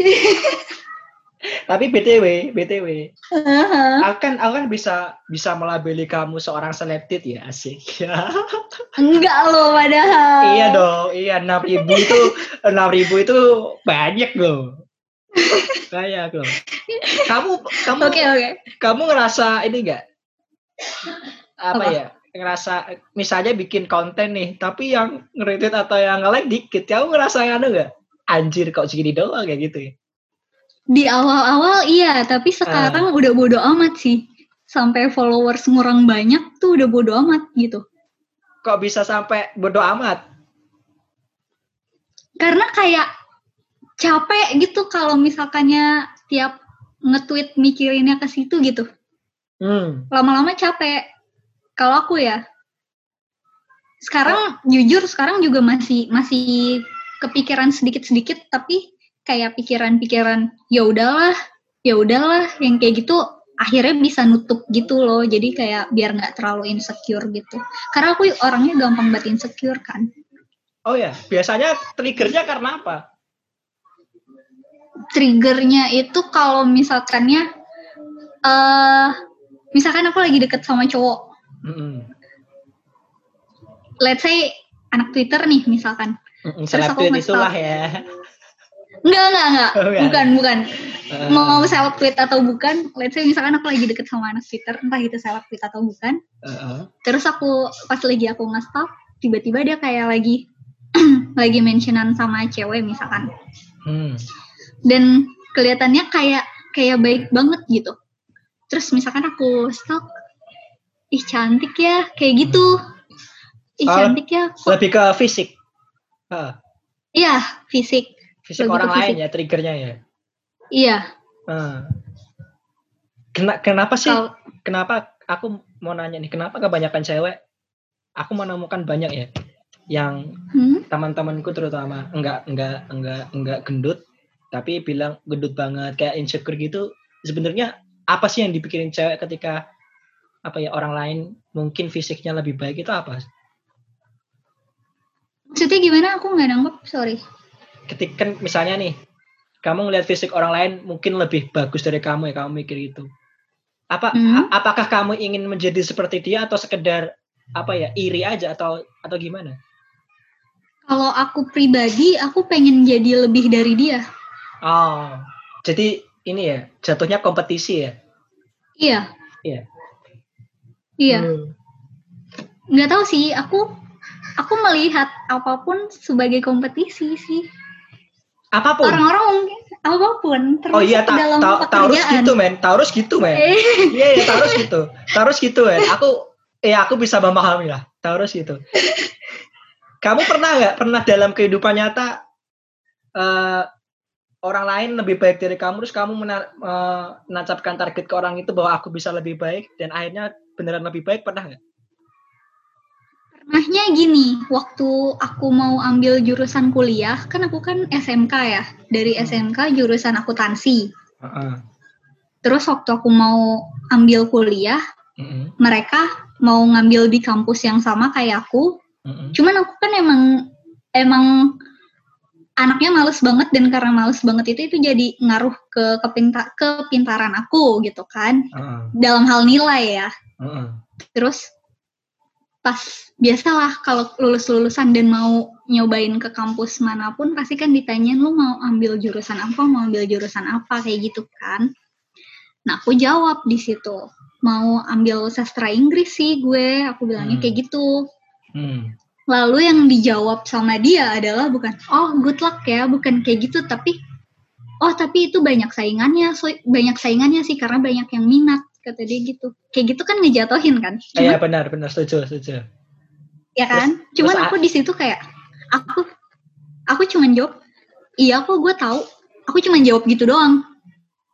Speaker 1: Tapi btw btw
Speaker 2: Heeh.
Speaker 1: aku kan aku kan bisa bisa melabeli kamu seorang selebtit ya asik *laughs*
Speaker 2: Enggak loh padahal.
Speaker 1: Iya dong, iya enam ribu itu enam ribu itu banyak loh, banyak loh. Kamu kamu
Speaker 2: Oke oke.
Speaker 1: kamu ngerasa ini enggak apa,
Speaker 2: Apa?
Speaker 1: ya ngerasa misalnya bikin konten nih, tapi yang nge-retweet atau yang nge-like dikit, kamu ngerasa anu enggak? Anjir kok segini doang kayak gitu ya?
Speaker 2: Di awal-awal iya, tapi sekarang udah bodo amat sih. Sampai followers ngurang banyak tuh udah bodo amat gitu.
Speaker 1: Kok bisa sampai bodo amat?
Speaker 2: Karena kayak capek gitu kalau misalkannya tiap nge-tweet mikirinnya ke situ gitu.
Speaker 1: Hmm,
Speaker 2: Lama-lama capek. Kalau aku ya. Sekarang jujur sekarang juga masih masih kepikiran sedikit-sedikit tapi kayak pikiran-pikiran ya udahlah, ya udahlah yang kayak gitu akhirnya bisa nutup gitu loh. Jadi kayak biar nggak terlalu insecure gitu. Karena aku orangnya gampang banget insecure kan.
Speaker 1: Oh ya biasanya triggernya karena apa?
Speaker 2: Triggernya itu kalau misalkannya eh uh, misalkan aku lagi deket sama cowok.
Speaker 1: Mm -hmm.
Speaker 2: let's say anak Twitter nih misalkan.
Speaker 1: Mm -hmm. Terus itulah ya
Speaker 2: Enggak, enggak, enggak. Oh, bukan, bukan. Uh. Mau seleb tweet atau bukan, let's say misalkan aku lagi deket sama anak Twitter, entah itu seleb tweet atau bukan. Uh-uh. Terus aku, pas lagi aku nge-stop, tiba-tiba dia kayak lagi *clears throat* lagi mentionan sama cewek misalkan. Hmm. Dan kelihatannya kayak kayak baik banget gitu. Terus misalkan aku stop, ih cantik ya, kayak gitu. Ih uh, cantik ya.
Speaker 1: Kok. Lebih ke fisik.
Speaker 2: Uh. Iya, fisik
Speaker 1: fisik orang fisik. lain ya triggernya ya
Speaker 2: iya
Speaker 1: hmm. Kena, kenapa sih Kalo, kenapa aku mau nanya nih kenapa kebanyakan cewek aku menemukan banyak ya yang hmm? teman-temanku terutama enggak enggak enggak enggak gendut tapi bilang gendut banget kayak insecure gitu sebenarnya apa sih yang dipikirin cewek ketika apa ya orang lain mungkin fisiknya lebih baik itu apa?
Speaker 2: Maksudnya gimana? Aku nggak nangkep, sorry
Speaker 1: ketika misalnya nih kamu ngelihat fisik orang lain mungkin lebih bagus dari kamu ya kamu mikir itu apa hmm. apakah kamu ingin menjadi seperti dia atau sekedar apa ya iri aja atau atau gimana?
Speaker 2: Kalau aku pribadi aku pengen jadi lebih dari dia.
Speaker 1: Oh jadi ini ya jatuhnya kompetisi ya?
Speaker 2: Iya.
Speaker 1: Iya.
Speaker 2: Iya. Hmm. nggak tahu sih aku aku melihat apa pun sebagai kompetisi sih
Speaker 1: apa pun.
Speaker 2: Orang-orang mungkin apa pun.
Speaker 1: Oh iya ta dalam ta taurus gitu men. Taurus gitu men. Eh. iya iya taurus gitu. Taurus gitu men. Aku eh aku bisa memahami lah. Taurus gitu. Kamu pernah nggak pernah dalam kehidupan nyata uh, orang lain lebih baik dari kamu terus kamu menacapkan target ke orang itu bahwa aku bisa lebih baik dan akhirnya beneran lebih baik pernah nggak
Speaker 2: Pernahnya gini, waktu aku mau ambil jurusan kuliah, kan aku kan SMK ya, dari hmm. SMK jurusan akuntansi. Uh -uh. Terus waktu aku mau ambil kuliah, uh -uh. mereka mau ngambil di kampus yang sama kayak aku. Uh -uh. Cuman aku kan emang emang anaknya males banget dan karena males banget itu itu jadi ngaruh ke kepinta, kepintaran aku gitu kan. Uh -uh. Dalam hal nilai ya. Uh -uh. Terus pas biasalah kalau lulus lulusan dan mau nyobain ke kampus mana pun pasti kan ditanyain lu mau ambil jurusan apa mau ambil jurusan apa? Kayak gitu kan. Nah aku jawab di situ mau ambil sastra Inggris sih gue. Aku bilangnya hmm. kayak gitu. Hmm. lalu yang dijawab sama dia adalah bukan oh good luck ya bukan kayak gitu tapi oh tapi itu banyak saingannya so, banyak saingannya sih karena banyak yang minat kata dia gitu. Kayak gitu kan ngejatohin kan?
Speaker 1: Iya benar benar. Setuju setuju.
Speaker 2: Ya kan? terus, cuman terus, aku di situ kayak aku aku cuman jawab iya kok gue tahu. Aku cuman jawab gitu doang.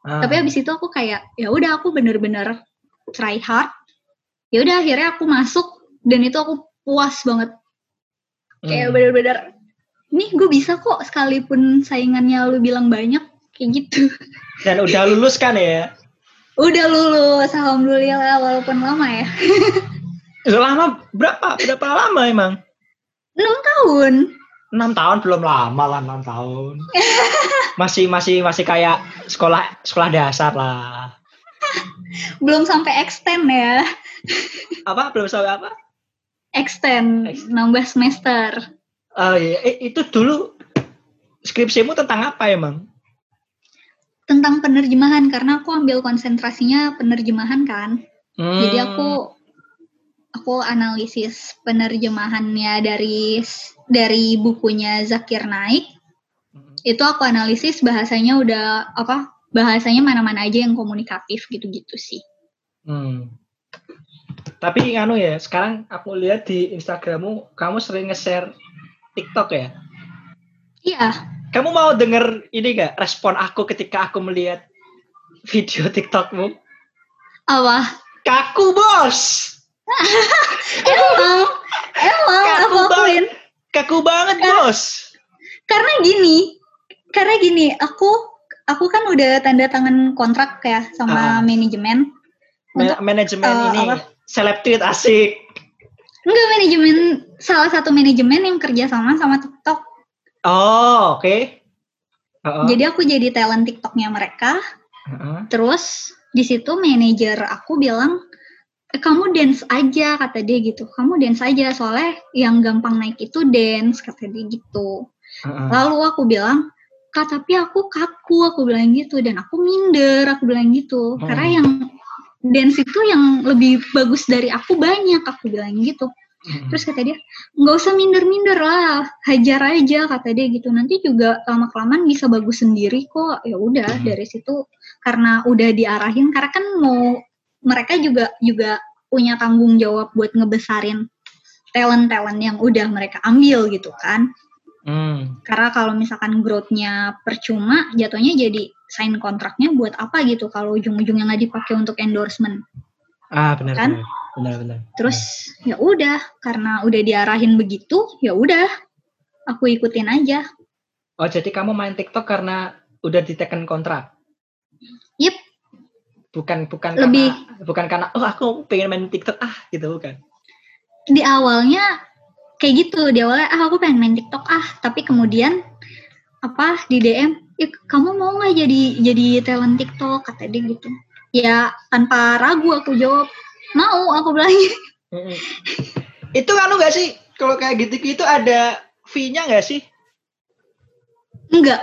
Speaker 2: Ah. tapi abis itu aku kayak ya udah aku bener-bener try hard. Ya udah akhirnya aku masuk dan itu aku puas banget. Kayak hmm. bener-bener nih gue bisa kok sekalipun saingannya lu bilang banyak kayak gitu.
Speaker 1: Dan udah lulus kan ya
Speaker 2: Udah lulus, alhamdulillah walaupun lama ya. *laughs*
Speaker 1: lama berapa? Berapa lama emang?
Speaker 2: 6 tahun.
Speaker 1: 6 tahun belum lama lah 6 tahun. *laughs* masih masih masih kayak sekolah sekolah dasar lah. *laughs*
Speaker 2: belum sampai extend ya.
Speaker 1: apa? Belum sampai apa?
Speaker 2: Extend, nambah semester.
Speaker 1: Oh iya, eh, itu dulu skripsimu tentang apa emang?
Speaker 2: Tentang penerjemahan karena aku ambil konsentrasinya penerjemahan kan. Hmm. Jadi aku aku analisis penerjemahannya dari dari bukunya Zakir Naik. Hmm. Itu aku analisis bahasanya udah apa? Bahasanya mana-mana aja yang komunikatif gitu-gitu sih.
Speaker 1: Hmm. Tapi anu ya, sekarang aku lihat di Instagrammu kamu sering nge-share TikTok ya?
Speaker 2: Iya.
Speaker 1: Kamu mau denger ini gak respon aku ketika aku melihat video TikTokmu?
Speaker 2: Apa?
Speaker 1: Kaku bos. *laughs*
Speaker 2: emang, emang kaku aku akuin.
Speaker 1: Kaku banget bos.
Speaker 2: Karena gini, karena gini, aku aku kan udah tanda tangan kontrak ya sama
Speaker 1: Ah.
Speaker 2: manajemen.
Speaker 1: Ma-
Speaker 2: Untuk
Speaker 1: manajemen
Speaker 2: eh,
Speaker 1: ini
Speaker 2: apa?
Speaker 1: seleb tweet asik.
Speaker 2: enggak manajemen salah satu manajemen yang kerja sama sama TikTok.
Speaker 1: Oh, oke. Heeh.
Speaker 2: Jadi aku jadi talent TikToknya mereka.
Speaker 1: Heeh.
Speaker 2: Terus di situ manajer aku bilang, "Eh, kamu dance aja kata dia gitu. Kamu dance aja soalnya yang gampang naik itu dance kata dia gitu.
Speaker 1: Heeh.
Speaker 2: Lalu aku bilang, kak tapi aku kaku aku bilang gitu dan aku minder aku bilang gitu
Speaker 1: Hmm.
Speaker 2: karena yang dance itu yang lebih bagus dari aku banyak aku bilang gitu. Terus kata dia nggak usah minder-minder lah hajar aja kata dia gitu nanti juga lama kelamaan bisa bagus sendiri kok ya udah
Speaker 1: Hmm.
Speaker 2: dari situ karena udah diarahin karena kan mau mereka juga juga punya tanggung jawab buat ngebesarin talent-talent yang udah mereka ambil gitu kan
Speaker 1: Hmm.
Speaker 2: karena kalau misalkan growth-nya percuma, jatuhnya jadi sign kontraknya buat apa gitu kalau ujung-ujungnya nggak dipakai untuk endorsement.
Speaker 1: Ah, benar
Speaker 2: Kan?
Speaker 1: benar. Benar benar.
Speaker 2: Terus ya udah, karena udah diarahin begitu, ya udah, aku ikutin aja.
Speaker 1: Oh, jadi kamu main TikTok karena udah diteken kontrak?
Speaker 2: Yep.
Speaker 1: Bukan bukan
Speaker 2: Lebih-
Speaker 1: karena bukan karena oh aku pengen main TikTok ah gitu bukan.
Speaker 2: Di awalnya kayak gitu, di awalnya ah aku pengen main TikTok ah, tapi kemudian apa di DM, "Ih, kamu mau nggak jadi jadi talent TikTok kata dia gitu. Ya tanpa ragu aku jawab mau aku bilang
Speaker 1: Mm-mm. itu anu gak sih? Kalau kayak gitu-gitu ada fee-nya gak sih?
Speaker 2: Enggak.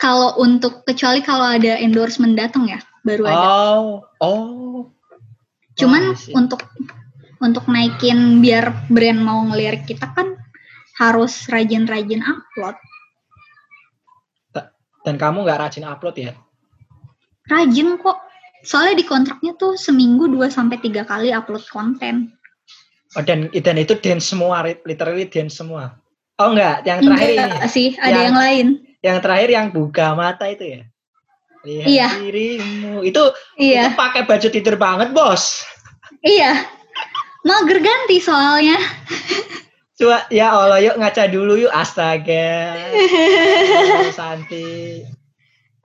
Speaker 2: Kalau untuk kecuali kalau ada endorsement datang ya, baru ada.
Speaker 1: Oh, oh.
Speaker 2: Cuman
Speaker 1: Oh,
Speaker 2: untuk untuk naikin biar brand mau ngelirik kita kan harus rajin-rajin upload.
Speaker 1: dan kamu nggak rajin upload ya?
Speaker 2: Rajin kok. Soalnya di kontraknya tuh seminggu 2 sampai 3 kali upload konten.
Speaker 1: Oh, dan dan itu dance semua, literally dance semua. Oh enggak, yang terakhir
Speaker 2: Enggak
Speaker 1: ini.
Speaker 2: sih, ada
Speaker 1: Yang-
Speaker 2: yang lain.
Speaker 1: Yang terakhir yang buka mata itu ya. Lihat
Speaker 2: Iya.
Speaker 1: dirimu. Itu
Speaker 2: Iya,
Speaker 1: itu pakai baju tidur banget, Bos.
Speaker 2: iya. Mager ganti soalnya.
Speaker 1: Coba ya Allah yuk ngaca dulu yuk astaga. *laughs* Santi.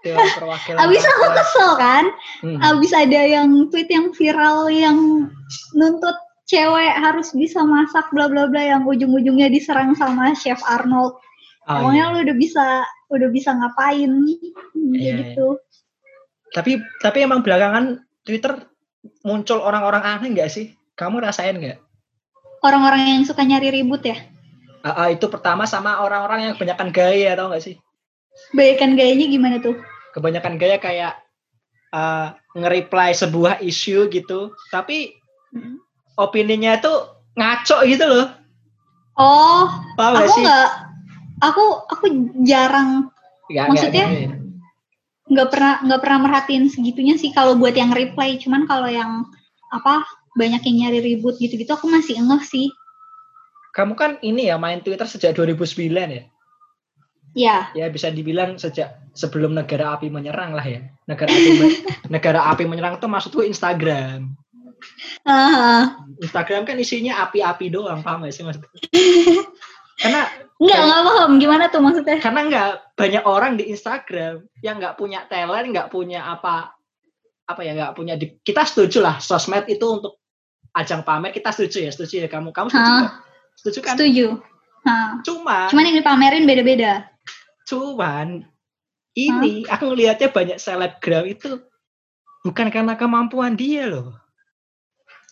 Speaker 1: Dewan perwakilan.
Speaker 2: Abis aku kesel kan,
Speaker 1: Hmm.
Speaker 2: abis ada yang tweet yang viral yang nuntut cewek harus bisa masak bla bla bla yang ujung-ujungnya diserang sama Chef Arnold.
Speaker 1: Oh,
Speaker 2: Emangnya
Speaker 1: iya.
Speaker 2: lu udah bisa udah bisa ngapain
Speaker 1: Iya,
Speaker 2: gitu.
Speaker 1: Tapi tapi emang belakangan Twitter muncul orang-orang aneh nggak sih? Kamu rasain nggak?
Speaker 2: Orang-orang yang suka nyari ribut ya.
Speaker 1: Ah, ah, itu pertama sama orang-orang yang kebanyakan gaya tau nggak sih?
Speaker 2: Bayakan gayanya gimana tuh?
Speaker 1: Kebanyakan gaya kayak uh, nge-reply sebuah isu gitu, tapi
Speaker 2: Hmm.
Speaker 1: opininya itu ngaco gitu loh.
Speaker 2: Oh,
Speaker 1: Paham
Speaker 2: aku
Speaker 1: sih?
Speaker 2: nggak, aku aku jarang
Speaker 1: Nggak,
Speaker 2: maksudnya?
Speaker 1: nggak
Speaker 2: nggak pernah nggak pernah merhatiin segitunya sih kalau buat yang reply. Cuman kalau yang apa banyak yang nyari ribut gitu-gitu aku masih ngeh sih.
Speaker 1: Kamu kan ini ya main Twitter sejak 2009 ya?
Speaker 2: Ya,
Speaker 1: Ya bisa dibilang sejak sebelum negara api menyerang lah ya. Negara api, *laughs* negara api menyerang tuh maksudku Instagram.
Speaker 2: Ah,
Speaker 1: Instagram kan isinya api-api doang, paham gak sih maksudku? *laughs* Karena
Speaker 2: nggak nggak paham gimana tuh maksudnya.
Speaker 1: karena nggak banyak orang di Instagram yang nggak punya talent, nggak punya apa apa ya nggak punya di, kita setuju lah sosmed itu untuk ajang pamer kita setuju ya setuju ya kamu kamu setuju
Speaker 2: Hah.
Speaker 1: nggak? setuju kan
Speaker 2: Setuju. Nah,
Speaker 1: cuma
Speaker 2: cuman yang dipamerin beda-beda.
Speaker 1: Cuman ini aku ngelihatnya banyak selebgram itu bukan karena kemampuan dia loh.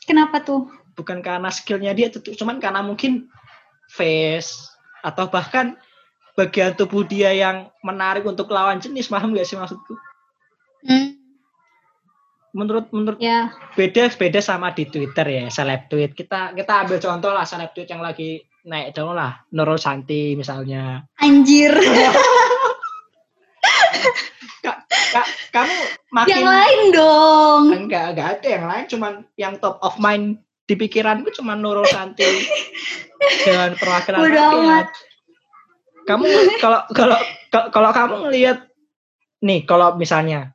Speaker 2: Kenapa tuh?
Speaker 1: bukan karena skillnya dia tuh cuman karena mungkin face atau bahkan bagian tubuh dia yang menarik untuk lawan jenis paham gak sih maksudku?
Speaker 2: Hmm,
Speaker 1: menurut menurut
Speaker 2: ya,
Speaker 1: beda beda sama di Twitter ya seleb tweet. Kita kita ambil contoh lah seleb tweet yang lagi naik daun lah Nurul Santi misalnya
Speaker 2: anjir. *laughs*
Speaker 1: Kak, kak, kamu makin
Speaker 2: yang lain dong.
Speaker 1: enggak enggak ada yang lain cuman yang top of mind di pikiranku cuma Nurul Santi dengan perwakilan rakyat. Kamu kalau kalau kalau- kamu ngelihat nih kalau misalnya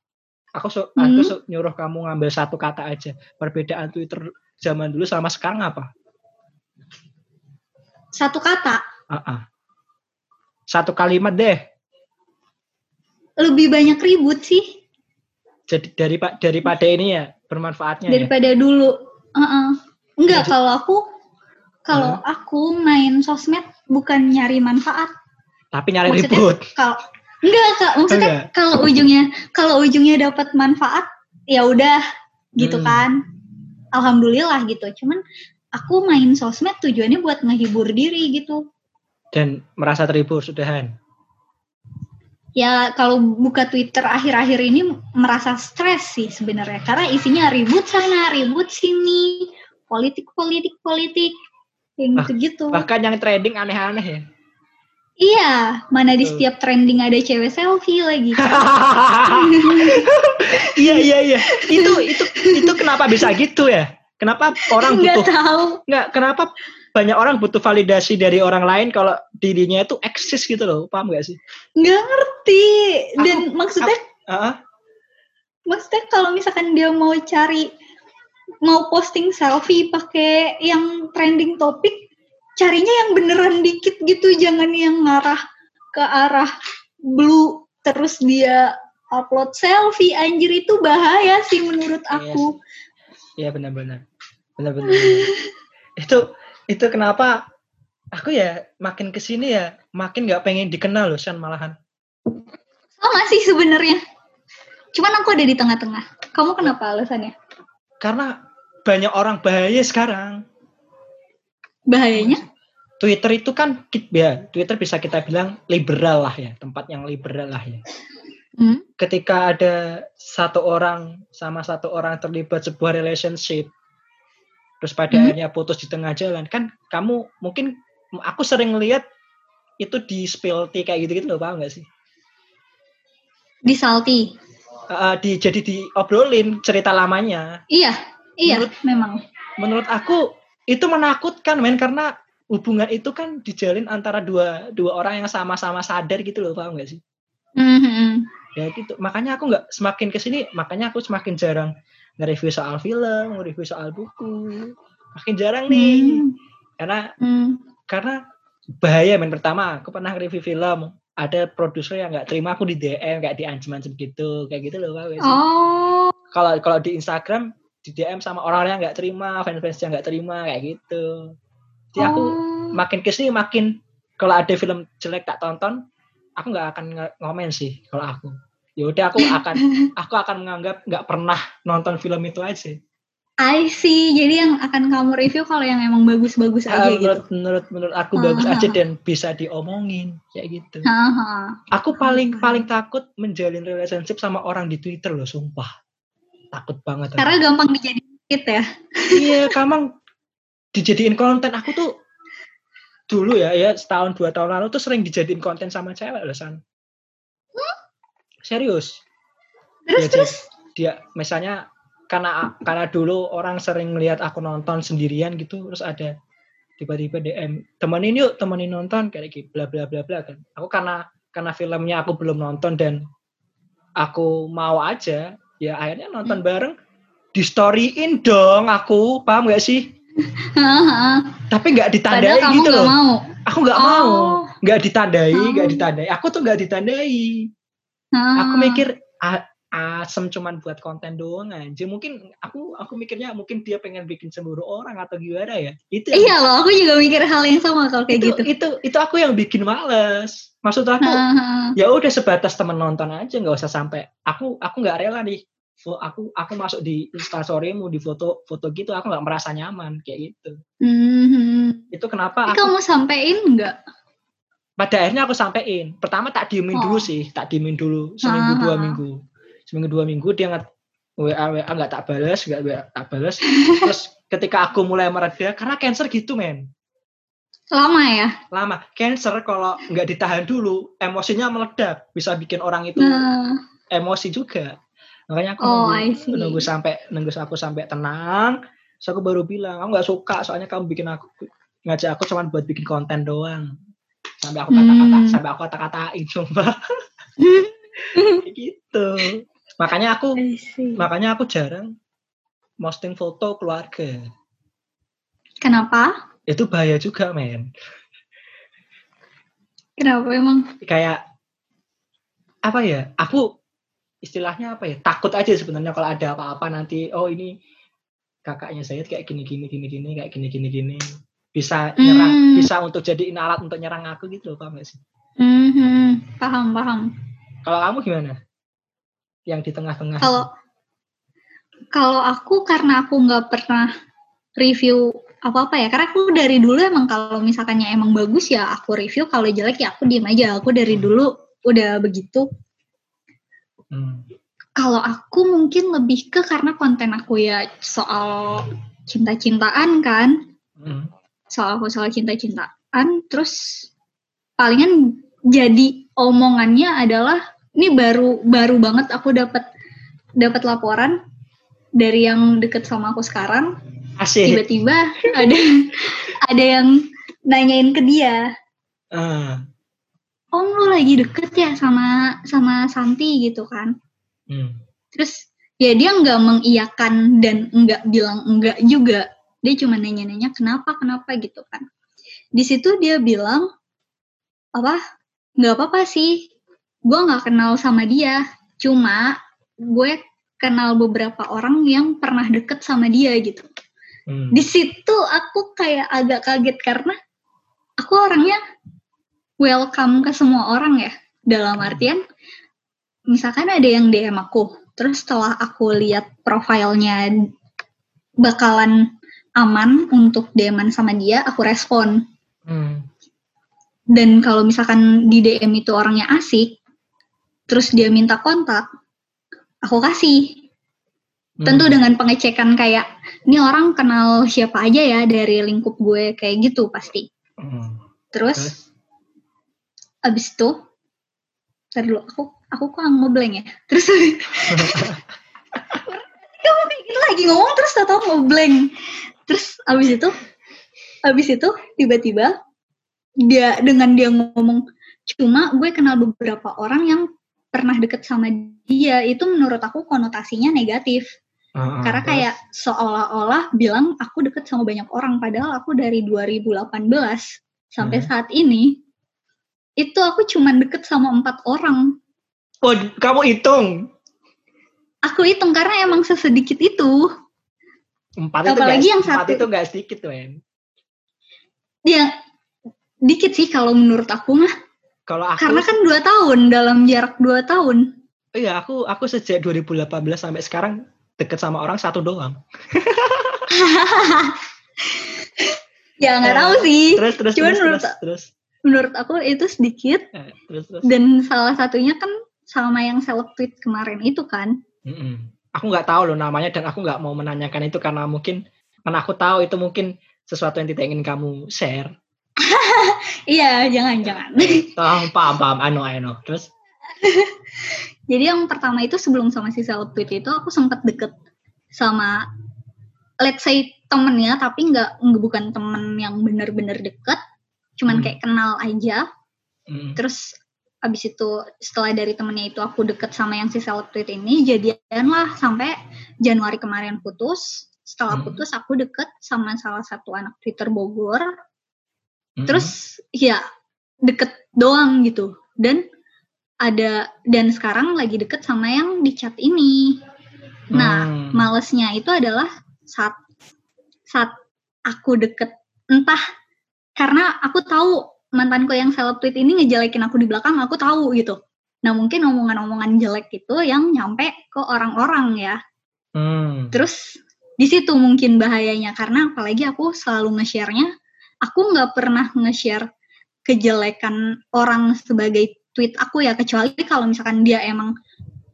Speaker 1: aku su- aku
Speaker 2: Hmm.
Speaker 1: su- nyuruh kamu ngambil satu kata aja perbedaan Twitter zaman dulu sama sekarang apa?
Speaker 2: Satu kata,
Speaker 1: ah. Satu kalimat deh.
Speaker 2: lebih banyak ribut sih
Speaker 1: Jadi dari daripada ini ya bermanfaatnya ya.
Speaker 2: daripada dulu. Uh-uh. Enggak
Speaker 1: Jadi-
Speaker 2: kalau aku kalau aku main sosmed bukan nyari manfaat.
Speaker 1: Tapi nyari
Speaker 2: Maksudnya-
Speaker 1: ribut.
Speaker 2: Kalau enggak kak, maksudnya
Speaker 1: Enggak.
Speaker 2: kalau ujungnya kalau ujungnya dapat manfaat ya udah gitu
Speaker 1: Hmm.
Speaker 2: kan. Alhamdulillah gitu. Cuman aku main sosmed tujuannya buat ngehibur diri gitu.
Speaker 1: Dan merasa terhibur sudahan.
Speaker 2: Ya kalau buka Twitter akhir-akhir ini merasa stres sih sebenarnya karena isinya ribut sana, ribut sini, politik politik politik yang
Speaker 1: Ah,
Speaker 2: gitu-gitu.
Speaker 1: Bahkan yang trending aneh-aneh ya.
Speaker 2: Iya, mana di setiap trending ada cewek selfie lagi. *laughs*
Speaker 1: iya iya iya. Itu itu itu kenapa bisa gitu ya? Kenapa orang
Speaker 2: Nggak
Speaker 1: butuh
Speaker 2: tahu.
Speaker 1: nggak kenapa banyak orang butuh validasi dari orang lain kalau dirinya itu eksis gitu loh. Paham gak sih?
Speaker 2: Nggak ngerti. Dan maksudnya
Speaker 1: Heeh.
Speaker 2: maksudnya kalau misalkan dia mau cari mau posting selfie pakai yang trending topik carinya yang beneran dikit gitu jangan yang ngarah ke arah blue terus dia upload selfie anjir itu bahaya sih menurut aku
Speaker 1: Iya benar-benar. Benar-benar. itu itu kenapa aku ya makin ke sini ya makin nggak pengen dikenal loh San malahan.
Speaker 2: sama sih sebenarnya cuman aku ada di tengah-tengah kamu kenapa alasannya
Speaker 1: Karena banyak orang bahaya sekarang.
Speaker 2: bahayanya
Speaker 1: Twitter itu kan ya Twitter bisa kita bilang liberal lah ya tempat yang liberal lah ya.
Speaker 2: Hmm?
Speaker 1: Ketika ada satu orang sama satu orang terlibat sebuah relationship, terus pada
Speaker 2: Hmm.
Speaker 1: akhirnya putus di tengah jalan kan kamu mungkin aku sering lihat itu di spill tea kayak gitu-gitu loh paham nggak sih?
Speaker 2: di salty
Speaker 1: Eh, di jadi diobrolin cerita lamanya.
Speaker 2: iya iya
Speaker 1: Menurut-
Speaker 2: memang
Speaker 1: Menurut aku itu menakutkan men karena hubungan itu kan dijalin antara dua dua orang yang sama-sama sadar gitu loh paham nggak sih?
Speaker 2: Mhm.
Speaker 1: ya gitu makanya aku nggak semakin ke sini makanya aku semakin jarang nge-review soal film nge-review soal buku makin jarang nih
Speaker 2: Hmm.
Speaker 1: karena
Speaker 2: Hmm.
Speaker 1: karena bahaya men pertama aku pernah review film ada produser yang nggak terima aku di DM kayak di ancam-ancam gitu kayak gitu loh Pak.
Speaker 2: oh
Speaker 1: kalau kalau di Instagram di DM sama orang-orang yang nggak terima fans-fans yang nggak terima kayak gitu jadi aku
Speaker 2: Oh.
Speaker 1: makin ke sini makin kalau ada film jelek tak tonton aku nggak akan ngomen sih kalau aku ya udah aku akan *laughs* aku akan menganggap nggak pernah nonton film itu aja
Speaker 2: I see. Jadi yang akan kamu review kalau yang emang bagus-bagus
Speaker 1: Ah,
Speaker 2: aja gitu.
Speaker 1: menurut menurut menurut aku bagus
Speaker 2: Ah.
Speaker 1: aja dan bisa diomongin kayak gitu
Speaker 2: Haha.
Speaker 1: aku paling
Speaker 2: Hmm.
Speaker 1: paling takut menjalin relationship sama orang di Twitter loh sumpah takut banget aku.
Speaker 2: Karena gampang dijadiin hit ya.
Speaker 1: iya kamang dijadiin konten aku tuh dulu ya ya setahun dua tahun lalu tuh sering dijadiin konten sama cewek loh san serius?
Speaker 2: Terus
Speaker 1: Dia
Speaker 2: terus.
Speaker 1: dia misalnya karena karena dulu orang sering melihat aku nonton sendirian gitu terus ada tiba-tiba DM temenin yuk temenin nonton kayak gitu bla bla bla bla kan. Aku karena karena filmnya aku belum nonton dan aku mau aja ya akhirnya nonton bareng. Di storyin dong aku paham gak sih? *laughs* Tapi nggak ditandai
Speaker 2: Padahal
Speaker 1: gitu loh.
Speaker 2: mau.
Speaker 1: aku nggak mau.
Speaker 2: Oh.
Speaker 1: nggak ditandai nggak
Speaker 2: Oh.
Speaker 1: ditandai. Aku tuh nggak ditandai aku
Speaker 2: Ah.
Speaker 1: mikir asem cuman buat konten doang aja mungkin aku aku mikirnya mungkin dia pengen bikin cemburu orang atau gimana ya itu
Speaker 2: Iya loh, aku juga mikir hal yang sama kalau kayak
Speaker 1: itu,
Speaker 2: gitu.
Speaker 1: itu itu aku yang bikin males maksud aku
Speaker 2: Haha.
Speaker 1: ya udah sebatas temen nonton aja nggak usah sampai aku aku nggak rela nih aku aku masuk di instastorymu di foto foto gitu aku nggak merasa nyaman kayak gitu
Speaker 2: Mhm.
Speaker 1: itu kenapa
Speaker 2: Tapi
Speaker 1: aku
Speaker 2: kamu sampein nggak?
Speaker 1: Pada akhirnya aku sampein. Pertama tak diemin
Speaker 2: Oh.
Speaker 1: dulu sih tak diemin dulu seminggu dua minggu. Seminggu dua minggu dia nggak WA WA nggak tak balas nggak WA tak balas *laughs* terus ketika aku mulai mereda karena cancer gitu men.
Speaker 2: Lama ya?
Speaker 1: lama. Cancer kalau nggak ditahan dulu emosinya meledak. Bisa bikin orang itu
Speaker 2: Nah,
Speaker 1: emosi juga. Makanya aku
Speaker 2: Oh,
Speaker 1: nunggu, nunggu sampai nunggu aku sampai tenang. Terus aku baru bilang aku nggak suka soalnya kamu bikin aku ngajak aku cuma buat bikin konten doang sampai aku kata-kata
Speaker 2: Hmm.
Speaker 1: sampai aku kata-katain *laughs* Kayak gitu makanya aku makanya aku jarang posting foto keluarga
Speaker 2: Kenapa?
Speaker 1: itu bahaya juga men
Speaker 2: Kenapa emang?
Speaker 1: kayak apa ya aku istilahnya apa ya takut aja sebenarnya kalau ada apa-apa nanti oh ini kakaknya saya kayak gini gini gini gini kayak gini gini gini bisa nyerang
Speaker 2: Hmm.
Speaker 1: bisa untuk jadiin alat untuk nyerang aku gitu loh paham gak sih
Speaker 2: Mhm, paham paham.
Speaker 1: kalau kamu gimana yang di tengah-tengah
Speaker 2: Kalau kalau aku karena aku nggak pernah review apa-apa ya, karena aku dari dulu emang kalau misalkannya emang bagus ya aku review, kalau jelek ya aku diem aja. Aku dari dulu udah begitu.
Speaker 1: Hmm.
Speaker 2: Kalau aku mungkin lebih ke karena konten aku ya soal cinta-cintaan kan,
Speaker 1: Hmm.
Speaker 2: Soal soal cinta-cintaan, terus palingan jadi omongannya adalah ini baru baru banget aku dapat dapat laporan dari yang deket sama aku sekarang. Tiba-tiba ada *laughs* ada yang nanyain ke dia.
Speaker 1: Ah.
Speaker 2: om lu lagi deket ya sama sama Santi gitu kan?
Speaker 1: Hmm.
Speaker 2: terus ya dia nggak mengiyakan dan nggak bilang enggak juga dia cuma nanya-nanya kenapa kenapa? gitu kan. Di situ dia bilang apa? Nggak apa-apa sih. Gue nggak kenal sama dia. Cuma gue kenal beberapa orang yang pernah deket sama dia gitu.
Speaker 1: Hmm.
Speaker 2: di situ aku kayak agak kaget karena aku orangnya welcome ke semua orang ya. Dalam artian misalkan ada yang DM aku terus setelah aku lihat profilnya bakalan aman untuk DM-an sama dia aku respon
Speaker 1: Hmm.
Speaker 2: dan kalau misalkan di DM itu orangnya asik terus dia minta kontak aku kasih tentu
Speaker 1: Hmm.
Speaker 2: dengan pengecekan kayak ini orang kenal siapa aja ya dari lingkup gue kayak gitu pasti
Speaker 1: Hmm.
Speaker 2: terus
Speaker 1: Terus?
Speaker 2: abis itu Ntar dulu aku aku kok ngeblank ya terus *laughs* *laughs* kamu kayak gitu lagi ngomong terus tau tau ngeblank terus abis itu abis itu tiba-tiba dia dengan dia ngomong cuma gue kenal beberapa orang yang pernah deket sama dia. Itu menurut aku konotasinya negatif.
Speaker 1: Ah,
Speaker 2: karena
Speaker 1: terus?
Speaker 2: kayak seolah-olah bilang aku deket sama banyak orang. Padahal aku dari 2018 sampai
Speaker 1: Hmm.
Speaker 2: saat ini itu aku cuman deket sama empat orang.
Speaker 1: Oh kamu hitung?
Speaker 2: Aku hitung karena emang sesedikit itu
Speaker 1: empat itu
Speaker 2: Apalagi
Speaker 1: nggak-
Speaker 2: yang
Speaker 1: empat
Speaker 2: satu.
Speaker 1: itu nggak sedikit men.
Speaker 2: Dia dikit sih kalau menurut aku mah.
Speaker 1: Kalau aku
Speaker 2: karena kan dua tahun dalam jarak dua tahun.
Speaker 1: Iya aku aku sejak 2018 sampai sekarang deket sama orang satu doang. *laughs*
Speaker 2: Ya nggak
Speaker 1: Eh,
Speaker 2: tahu sih.
Speaker 1: terus terus
Speaker 2: Cuman
Speaker 1: terus,
Speaker 2: menurut-
Speaker 1: terus terus.
Speaker 2: menurut aku itu sedikit.
Speaker 1: Eh, terus terus.
Speaker 2: Dan salah satunya kan sama yang seleb tweet kemarin itu kan.
Speaker 1: Mm-mm. Aku nggak tahu loh namanya dan aku nggak mau menanyakan itu karena mungkin karena aku tahu itu mungkin sesuatu yang tidak ingin kamu share. *laughs*
Speaker 2: Iya jangan jangan.
Speaker 1: oh, paham paham. I know I know. Terus? *laughs*
Speaker 2: Jadi yang pertama itu sebelum sama si tweet itu aku sempat deket sama let's say temennya tapi nggak bukan temen yang bener-bener deket, cuman
Speaker 1: Hmm.
Speaker 2: kayak kenal aja.
Speaker 1: mm,
Speaker 2: Terus abis itu setelah dari temennya itu aku deket sama yang si seleb tweet ini jadian lah sampai Januari kemarin putus. Setelah
Speaker 1: Hmm.
Speaker 2: putus aku deket sama salah satu anak Twitter Bogor.
Speaker 1: mm-mm.
Speaker 2: Terus ya deket doang gitu. Dan ada dan sekarang lagi deket sama yang di chat ini. Nah,
Speaker 1: Hmm.
Speaker 2: malesnya itu adalah saat saat aku deket entah karena aku tahu mantanku yang seleb tweet ini ngejelekin aku di belakang aku tahu gitu. Nah mungkin omongan-omongan jelek itu yang nyampe ke orang-orang ya.
Speaker 1: Hmm.
Speaker 2: Terus di situ mungkin bahayanya karena apalagi aku selalu nge-share-nya, aku nggak pernah nge-share kejelekan orang sebagai tweet aku ya kecuali kalau misalkan dia emang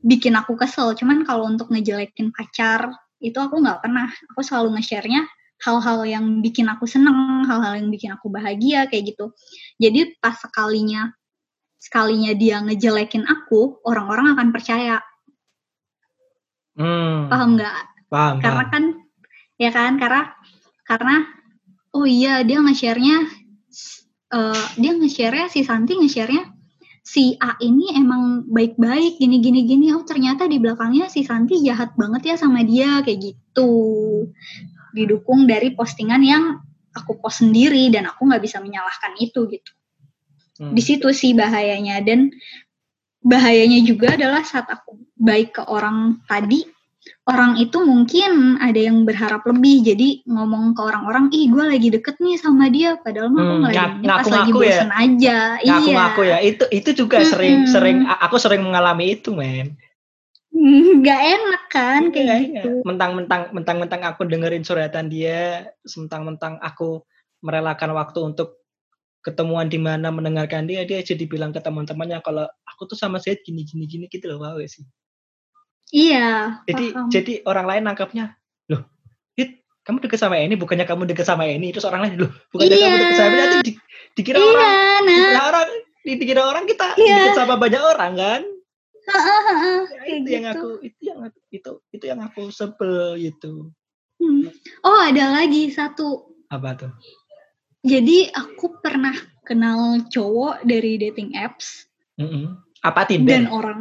Speaker 2: bikin aku kesel. Cuman kalau untuk ngejelekin pacar itu aku nggak pernah. Aku selalu nge-share-nya hal-hal yang bikin aku seneng, hal-hal yang bikin aku bahagia kayak gitu. Jadi pas sekalinya sekalinya dia ngejelekin aku, orang-orang akan percaya.
Speaker 1: Hmm.
Speaker 2: Paham nggak?
Speaker 1: Paham.
Speaker 2: karena
Speaker 1: paham.
Speaker 2: kan ya kan karena karena oh iya dia nge-share-nya eh, dia nge-share-nya si Santi nge-share-nya si A ini emang baik-baik gini gini gini oh ternyata di belakangnya si Santi jahat banget ya sama dia kayak gitu didukung dari postingan yang aku post sendiri dan aku nggak bisa menyalahkan itu gitu
Speaker 1: Hmm.
Speaker 2: di situ sih bahayanya dan bahayanya juga adalah saat aku baik ke orang tadi, orang itu mungkin ada yang berharap lebih, jadi ngomong ke orang-orang, ih gue lagi deket nih sama dia, padahal mah aku
Speaker 1: Hmm,
Speaker 2: lagi
Speaker 1: ngak-
Speaker 2: ini pas lagi
Speaker 1: ngaku-ngaku ya?
Speaker 2: aja, iya.
Speaker 1: Ngaku-ngaku ya. Itu itu juga
Speaker 2: Mm-mm.
Speaker 1: sering sering aku sering mengalami itu, men. *laughs*
Speaker 2: Gak enak kan
Speaker 1: Iya,
Speaker 2: kayak
Speaker 1: iya.
Speaker 2: gitu.
Speaker 1: Mentang-mentang mentang-mentang aku dengerin suratan dia, mentang-mentang aku merelakan waktu untuk ketemuan di mana mendengarkan dia, dia jadi bilang ke teman-temannya kalau aku tuh sama Zaid gini gini gini gitu loh, wow sih.
Speaker 2: Iya.
Speaker 1: Jadi
Speaker 2: paham.
Speaker 1: jadi orang lain nangkapnya, loh, Hit, kamu deket sama ini, bukannya kamu deket sama ini, terus orang lain, loh, bukannya kamu
Speaker 2: Iya.
Speaker 1: deket sama ini, nanti di, dikira
Speaker 2: iya,
Speaker 1: orang,
Speaker 2: nah,
Speaker 1: dikira orang, di- dikira orang kita
Speaker 2: Iya.
Speaker 1: deket sama banyak orang kan? Ya, itu yang
Speaker 2: gitu.
Speaker 1: aku, itu yang aku, itu itu yang aku sebel gitu.
Speaker 2: Hmm. Oh ada lagi satu.
Speaker 1: Apa tuh?
Speaker 2: Jadi aku pernah kenal cowok dari dating apps
Speaker 1: Mm-mm. Apa
Speaker 2: dan
Speaker 1: Tinder?
Speaker 2: orang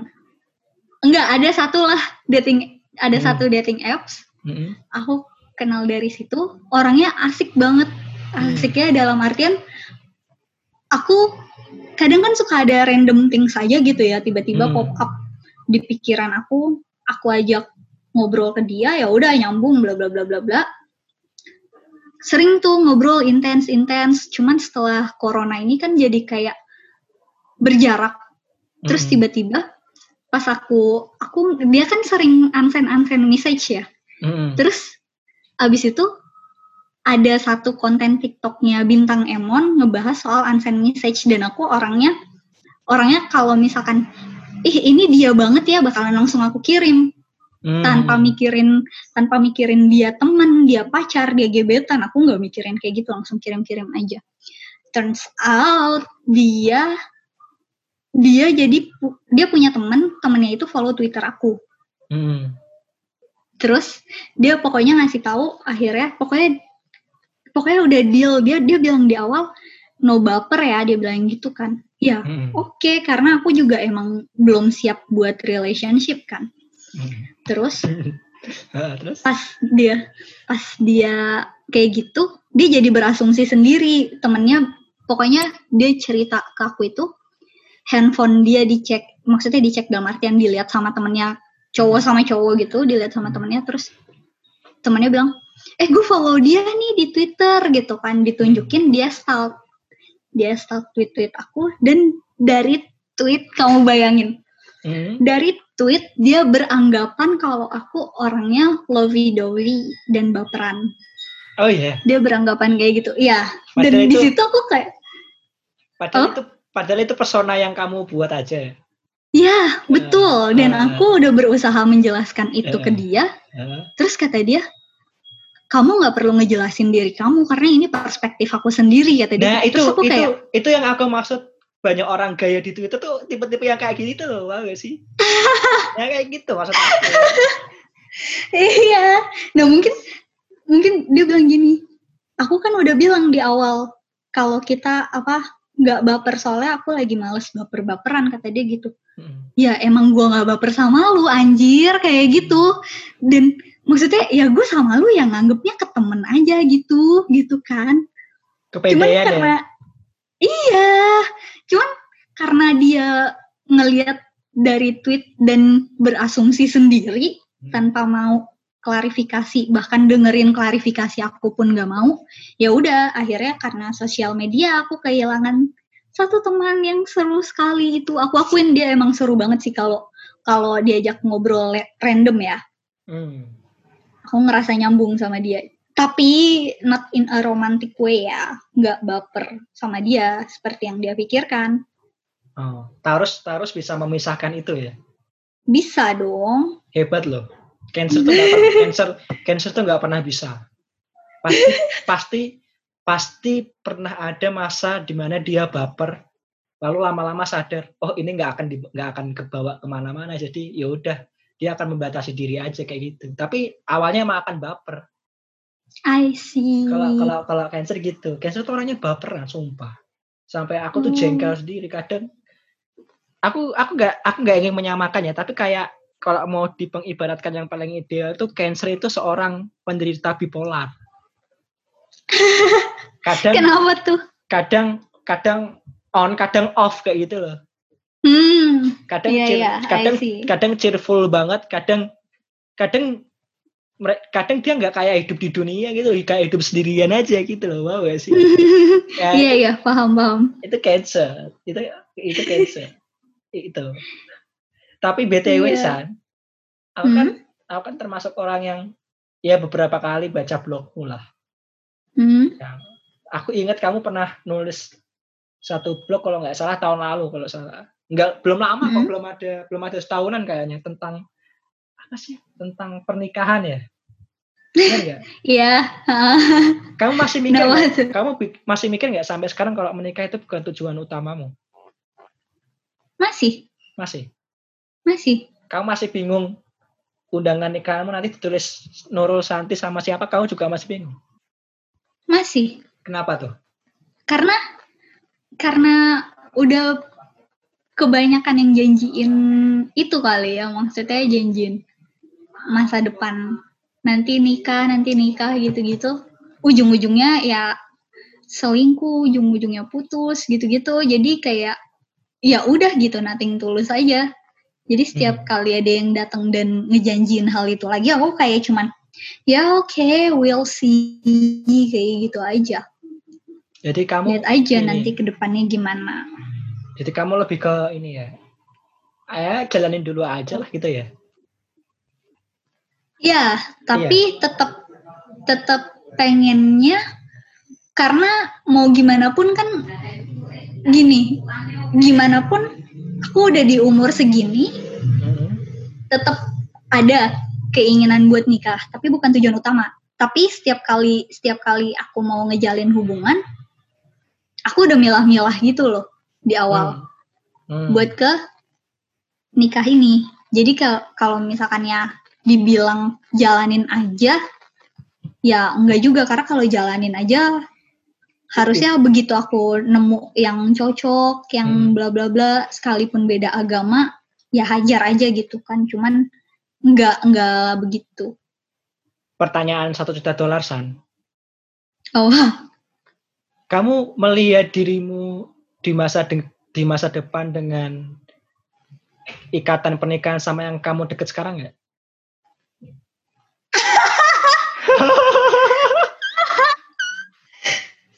Speaker 2: enggak ada satu lah dating ada
Speaker 1: Hmm.
Speaker 2: satu dating apps.
Speaker 1: Mm-mm.
Speaker 2: Aku kenal dari situ orangnya asik banget.
Speaker 1: Hmm.
Speaker 2: Asiknya dalam artian aku kadang kan suka ada random things saja gitu ya tiba-tiba
Speaker 1: Hmm.
Speaker 2: pop up di pikiran aku aku ajak ngobrol ke dia ya udah nyambung bla bla bla bla bla sering tuh ngobrol intens intens cuman setelah corona ini kan jadi kayak berjarak terus
Speaker 1: Mm-mm.
Speaker 2: tiba-tiba pas aku aku dia kan sering unsend unsend message ya
Speaker 1: Mm-mm.
Speaker 2: Terus abis itu ada satu konten TikToknya bintang Emon ngebahas soal unsend message dan aku orangnya orangnya kalau misalkan ih ini dia banget ya bakalan langsung aku kirim
Speaker 1: Mm.
Speaker 2: tanpa mikirin tanpa mikirin dia temen dia pacar dia gebetan aku nggak mikirin kayak gitu langsung kirim-kirim aja turns out dia dia jadi dia punya temen temennya itu follow twitter aku
Speaker 1: Mm.
Speaker 2: terus dia pokoknya ngasih tahu akhirnya pokoknya pokoknya udah deal dia dia bilang di awal no baper ya dia bilang gitu kan ya
Speaker 1: Mm.
Speaker 2: oke karena aku juga emang belum siap buat relationship kan
Speaker 1: Mm.
Speaker 2: terus *laughs*
Speaker 1: Ah, terus?
Speaker 2: pas dia pas dia kayak gitu dia jadi berasumsi sendiri temennya pokoknya dia cerita ke aku itu handphone dia dicek maksudnya dicek dalam artian dilihat sama temennya cowok sama cowok gitu dilihat sama temennya terus temennya bilang eh gue follow dia nih di twitter gitu kan ditunjukin dia stalk dia stalk tweet tweet aku dan dari tweet kamu bayangin
Speaker 1: Mm.
Speaker 2: dari tweet dia beranggapan kalau aku orangnya lovey dovey dan baperan.
Speaker 1: Oh iya,
Speaker 2: Dia beranggapan kayak gitu. Iya. Dan
Speaker 1: Padahal
Speaker 2: di
Speaker 1: itu-
Speaker 2: situ aku kayak,
Speaker 1: padahal
Speaker 2: Oh?
Speaker 1: itu padahal itu persona yang kamu buat aja.
Speaker 2: ya betul. Dan
Speaker 1: ah.
Speaker 2: aku udah berusaha menjelaskan itu ke
Speaker 1: Eh.
Speaker 2: dia.
Speaker 1: Ah.
Speaker 2: Terus kata dia, kamu nggak perlu ngejelasin diri kamu karena ini perspektif aku sendiri kata dia.
Speaker 1: Nah itu
Speaker 2: Terus aku
Speaker 1: itu
Speaker 2: kayak,
Speaker 1: itu yang aku maksud banyak orang gaya di Twitter tuh tipe-tipe yang kayak gitu loh, gak sih? *laughs* yang kayak gitu maksud aku.
Speaker 2: iya. Nah mungkin mungkin dia bilang gini, aku kan udah bilang di awal kalau kita apa nggak baper soalnya aku lagi males baper-baperan kata dia gitu.
Speaker 1: Mm.
Speaker 2: Ya emang gua nggak baper sama lu anjir kayak gitu. Dan maksudnya ya gue sama lu yang nganggepnya ke temen aja gitu gitu kan. Cuman
Speaker 1: Kepedean ya.
Speaker 2: karena iya, cuman karena dia ngelihat dari tweet dan berasumsi sendiri
Speaker 1: Hmm.
Speaker 2: tanpa mau klarifikasi bahkan dengerin klarifikasi aku pun nggak mau ya udah akhirnya karena sosial media aku kehilangan satu teman yang seru sekali itu aku akuin dia emang seru banget sih kalau kalau diajak ngobrol random ya
Speaker 1: Hmm.
Speaker 2: Aku ngerasa nyambung sama dia tapi not in a romantic way ya nggak baper sama dia seperti yang dia pikirkan
Speaker 1: Oh, Taurus Taurus bisa memisahkan itu ya.
Speaker 2: bisa dong
Speaker 1: Hebat loh. Cancer tuh nggak pernah, *laughs* cancer cancer tuh nggak pernah bisa. Pasti pasti pasti pernah ada masa di mana dia baper lalu lama-lama sadar oh ini nggak akan nggak akan kebawa ke mana-mana jadi ya udah dia akan membatasi diri aja kayak gitu. Tapi awalnya emang akan baper.
Speaker 2: I see.
Speaker 1: Kalau kalau kalau cancer gitu. Cancer tuh orangnya baperan sumpah. Sampai aku tuh
Speaker 2: Oh.
Speaker 1: jengkel sendiri kadang. Aku aku nggak aku nggak ingin menyamakannya tapi kayak kalau mau dipengibaratkan yang paling ideal tuh cancer itu seorang penderita bipolar. *laughs* Kadang
Speaker 2: kenapa tuh?
Speaker 1: kadang kadang on kadang off kayak gitu loh.
Speaker 2: Hmm
Speaker 1: kadang
Speaker 2: Iya,
Speaker 1: cheer-
Speaker 2: I
Speaker 1: kadang kadang cheerful banget kadang kadang kadang dia nggak kayak hidup di dunia gitu kayak hidup sendirian aja gitu loh wow gak sih *laughs* ya,
Speaker 2: Iya iya paham paham.
Speaker 1: itu cancer itu itu cancer itu tapi btw
Speaker 2: Iya.
Speaker 1: san aku kan aku kan termasuk orang yang ya beberapa kali baca blogmu lah
Speaker 2: Hmm.
Speaker 1: yang aku ingat kamu pernah nulis satu blog kalau nggak salah tahun lalu kalau salah nggak belum lama kok
Speaker 2: Hmm.
Speaker 1: belum ada belum ada setahunan kayaknya tentang apa sih tentang pernikahan ya?
Speaker 2: Iya. *laughs*
Speaker 1: kamu masih mikir nggak?
Speaker 2: tuh?
Speaker 1: kamu masih mikir nggak sampai sekarang kalau menikah itu bukan tujuan utamamu
Speaker 2: Masih
Speaker 1: masih
Speaker 2: masih.
Speaker 1: kamu masih bingung undangan nikahanmu nanti ditulis Nurul Santi sama siapa kamu juga masih bingung
Speaker 2: Masih.
Speaker 1: kenapa tuh
Speaker 2: Karena karena udah kebanyakan yang janjiin itu kali ya maksudnya janjiin masa depan. Nanti nikah nanti nikah gitu-gitu. Ujung-ujungnya ya selingkuh ujung-ujungnya putus gitu-gitu. Jadi kayak ya udah gitu nothing tulus aja. Jadi setiap
Speaker 1: Hmm.
Speaker 2: kali ada yang datang dan ngejanjiin hal itu lagi aku kayak cuman ya oke we'll see kayak gitu aja.
Speaker 1: Jadi kamu
Speaker 2: lihat aja
Speaker 1: ini.
Speaker 2: nanti ke depannya gimana
Speaker 1: Jadi kamu lebih ke ini ya. Eh, jalanin dulu aja lah gitu ya.
Speaker 2: ya
Speaker 1: Iya.
Speaker 2: tapi tetap tetap pengennya karena mau gimana pun kan gini gimana pun aku udah di umur segini
Speaker 1: Mm-mm.
Speaker 2: tetap ada keinginan buat nikah tapi bukan tujuan utama tapi setiap kali setiap kali aku mau ngejalin hubungan aku udah milah-milah gitu loh di awal
Speaker 1: Hmm.
Speaker 2: buat ke nikah ini. Jadi kalau misalkannya dibilang jalanin aja, ya enggak juga karena kalau jalanin aja harusnya begitu aku nemu yang cocok, yang
Speaker 1: Hmm.
Speaker 2: bla bla bla, sekalipun beda agama, ya hajar aja gitu kan. Cuman enggak enggak begitu.
Speaker 1: Pertanyaan satu juta dolar san.
Speaker 2: Oh, *laughs*
Speaker 1: Kamu melihat dirimu di masa de- di masa depan dengan ikatan pernikahan sama yang kamu deket sekarang nggak?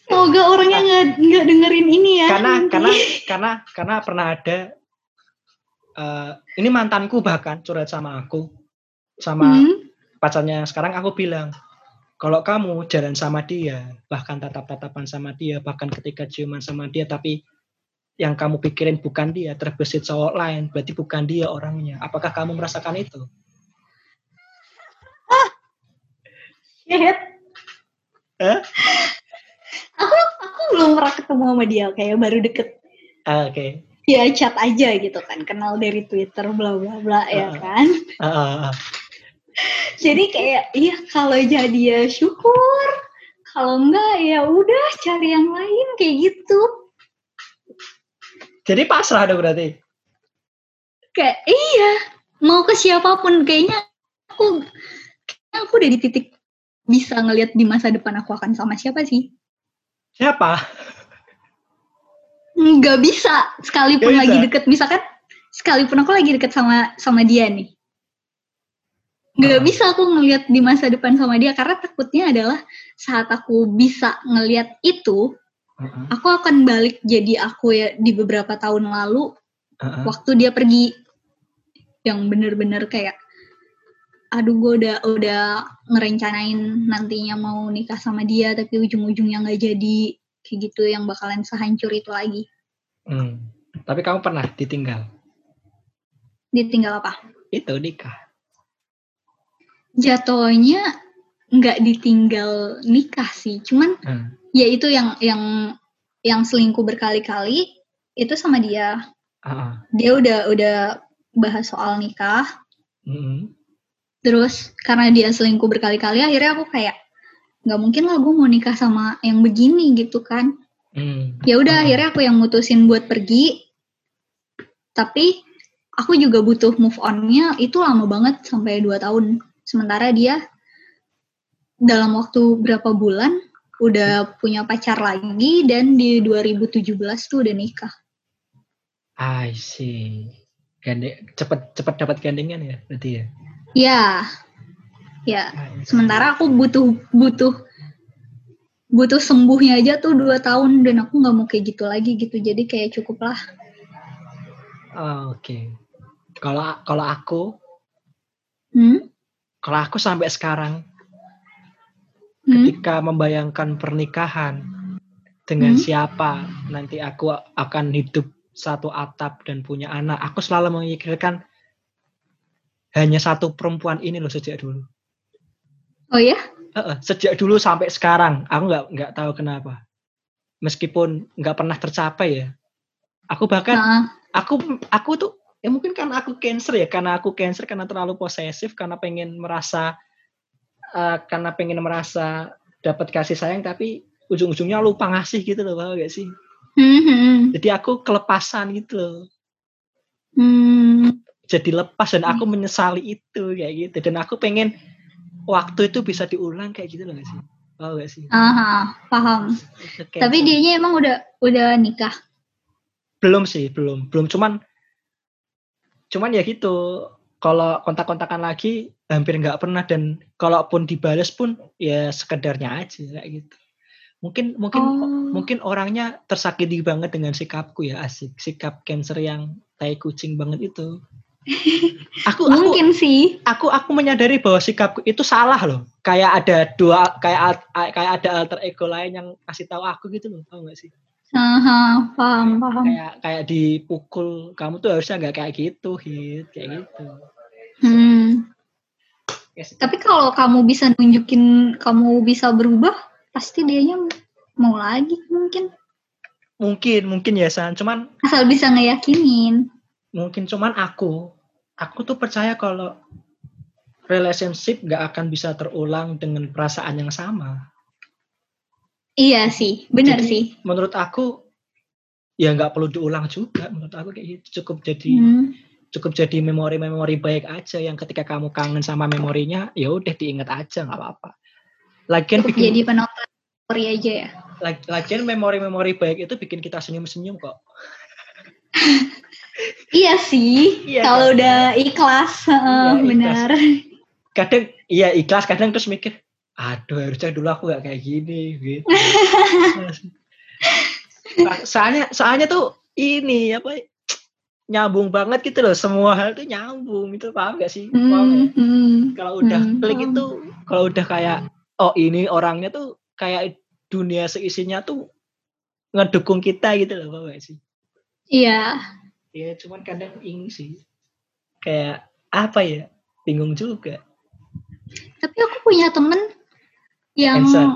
Speaker 2: semoga orangnya nggak nggak dengerin ini ya.
Speaker 1: karena
Speaker 2: nanti.
Speaker 1: karena karena karena pernah ada eh, ini mantanku bahkan curhat sama aku sama
Speaker 2: Hmm,
Speaker 1: pacarnya sekarang aku bilang kalau kamu jalan sama dia bahkan tatap-tatapan sama dia bahkan ketika ciuman sama dia tapi yang kamu pikirin bukan dia terbesit cowok lain berarti bukan dia orangnya apakah kamu merasakan itu
Speaker 2: shit.
Speaker 1: Eh?
Speaker 2: Aku aku belum pernah ketemu sama dia kayak baru deket
Speaker 1: Ah, oke
Speaker 2: ya chat aja gitu kan kenal dari Twitter bla bla bla ya
Speaker 1: Heeh.
Speaker 2: kan
Speaker 1: Ah, ah, ah.
Speaker 2: jadi kayak iya kalau jadi ya syukur kalau enggak ya udah cari yang lain kayak gitu
Speaker 1: jadi pasrah dong berarti?
Speaker 2: Kayak iya. Mau ke siapa pun kayaknya aku kayaknya aku udah di titik bisa ngelihat di masa depan aku akan sama siapa sih.
Speaker 1: Siapa?
Speaker 2: Nggak bisa. Sekalipun
Speaker 1: Nggak bisa.
Speaker 2: lagi deket misalkan sekalipun aku lagi deket sama sama dia nih. Nggak
Speaker 1: Ah.
Speaker 2: bisa aku ngelihat di masa depan sama dia karena takutnya adalah saat aku bisa ngelihat itu
Speaker 1: Heeh,
Speaker 2: aku akan balik jadi aku ya di beberapa tahun lalu
Speaker 1: heeh.
Speaker 2: waktu dia pergi. Yang bener-bener kayak aduh gue udah udah ngerencanain nantinya mau nikah sama dia tapi ujung-ujungnya nggak jadi. Kayak gitu yang bakalan sehancur itu lagi.
Speaker 1: Hmm. tapi kamu pernah ditinggal?
Speaker 2: Ditinggal apa?
Speaker 1: Itu nikah.
Speaker 2: Jatuhnya nggak ditinggal nikah sih cuman
Speaker 1: Hmm.
Speaker 2: Ya itu yang yang yang selingkuh berkali-kali itu sama dia
Speaker 1: ah.
Speaker 2: dia udah udah bahas soal nikah
Speaker 1: Mm-mm.
Speaker 2: terus karena dia selingkuh berkali-kali akhirnya aku kayak nggak mungkin lah gue mau nikah sama yang begini gitu kan
Speaker 1: Hmm.
Speaker 2: ya udah
Speaker 1: Ah.
Speaker 2: akhirnya aku yang mutusin buat pergi tapi aku juga butuh move onnya itu lama banget sampai dua tahun sementara dia dalam waktu berapa bulan udah punya pacar lagi dan di 2017 tuh udah nikah
Speaker 1: I see. Gandeng, cepet cepet dapat gandengan ya berarti ya.
Speaker 2: Ya, ya. Sementara aku butuh butuh butuh sembuhnya aja tuh dua tahun dan aku nggak mau kayak gitu lagi gitu. Jadi kayak cukup lah.
Speaker 1: Oh, Oke. Kalau kalau aku
Speaker 2: Hmm?
Speaker 1: kalau aku sampai sekarang
Speaker 2: Hmm?
Speaker 1: ketika membayangkan pernikahan dengan
Speaker 2: Hmm?
Speaker 1: siapa nanti aku akan hidup satu atap dan punya anak, aku selalu memikirkan hanya satu perempuan ini loh sejak dulu.
Speaker 2: Oh ya?
Speaker 1: Heeh, sejak dulu sampai sekarang, aku nggak nggak tahu kenapa. Meskipun nggak pernah tercapai ya. Aku bahkan
Speaker 2: Nah,
Speaker 1: aku aku tuh ya mungkin karena aku cancer ya, karena aku cancer karena terlalu posesif, karena pengen merasa eh, karena pengen merasa dapat kasih sayang tapi ujung-ujungnya lupa ngasih gitu loh, paham gak sih?
Speaker 2: hmm, hmm,
Speaker 1: Jadi aku kelepasan gitu loh.
Speaker 2: hmm.
Speaker 1: Jadi lepas dan aku menyesali itu kayak gitu dan aku pengen waktu itu bisa diulang kayak gitu loh gak sih? Paham gak sih?
Speaker 2: Aha, paham.
Speaker 1: Cancer.
Speaker 2: Tapi dianya emang udah udah nikah.
Speaker 1: belum sih belum belum cuman cuman ya gitu kalau kontak-kontakan lagi hampir nggak pernah. Dan kalaupun dibales pun ya sekedarnya aja kayak gitu. Mungkin mungkin
Speaker 2: Oh.
Speaker 1: mungkin orangnya tersakiti banget dengan sikapku ya asik. Sikap cancer yang tai kucing banget itu. *laughs* Aku aku
Speaker 2: Mungkin sih.
Speaker 1: aku aku menyadari bahwa sikapku itu salah loh. Kayak ada dua kayak kayak ada alter ego lain yang kasih tahu aku gitu loh tau gak sih
Speaker 2: Aha, paham, paham.
Speaker 1: kayak kayak dipukul kamu tuh harusnya nggak kayak gitu hit kayak gitu
Speaker 2: Hmm.
Speaker 1: Yes.
Speaker 2: Tapi kalau kamu bisa nunjukin kamu bisa berubah, pasti dianya mau lagi mungkin.
Speaker 1: mungkin mungkin ya san cuman
Speaker 2: Asal bisa ngeyakinin.
Speaker 1: mungkin cuman aku aku tuh percaya kalau relationship nggak akan bisa terulang dengan perasaan yang sama
Speaker 2: Iya sih, benar
Speaker 1: Jadi,
Speaker 2: sih.
Speaker 1: menurut aku ya nggak perlu diulang juga menurut aku kayak gitu cukup jadi
Speaker 2: Hmm.
Speaker 1: cukup jadi memori-memori baik aja yang ketika kamu kangen sama memorinya ya udah diingat aja nggak apa-apa lagian
Speaker 2: Cukup
Speaker 1: bikin
Speaker 2: jadi penonton story aja ya.
Speaker 1: lag- lagian memori-memori baik itu bikin kita senyum-senyum kok *laughs*
Speaker 2: Iya sih.
Speaker 1: Iya,
Speaker 2: kalau
Speaker 1: kan?
Speaker 2: udah ikhlas,
Speaker 1: Iya, ikhlas.
Speaker 2: benar.
Speaker 1: kadang iya ikhlas kadang terus mikir aduh harusnya dulu aku gak kayak gini gitu. Soalnya soalnya tuh ini apa nyambung banget gitu loh. Semua hal tuh nyambung itu paham gak sih? Paham
Speaker 2: Hmm,
Speaker 1: nggak?
Speaker 2: hmm.
Speaker 1: kalau udah
Speaker 2: Hmm,
Speaker 1: klik itu kalau udah kayak oh ini orangnya tuh kayak dunia seisinya tuh ngedukung kita gitu loh paham gak sih?
Speaker 2: Iya.
Speaker 1: ya cuman kadang ini sih kayak apa ya bingung juga.
Speaker 2: Tapi aku punya temen yang
Speaker 1: Cancer.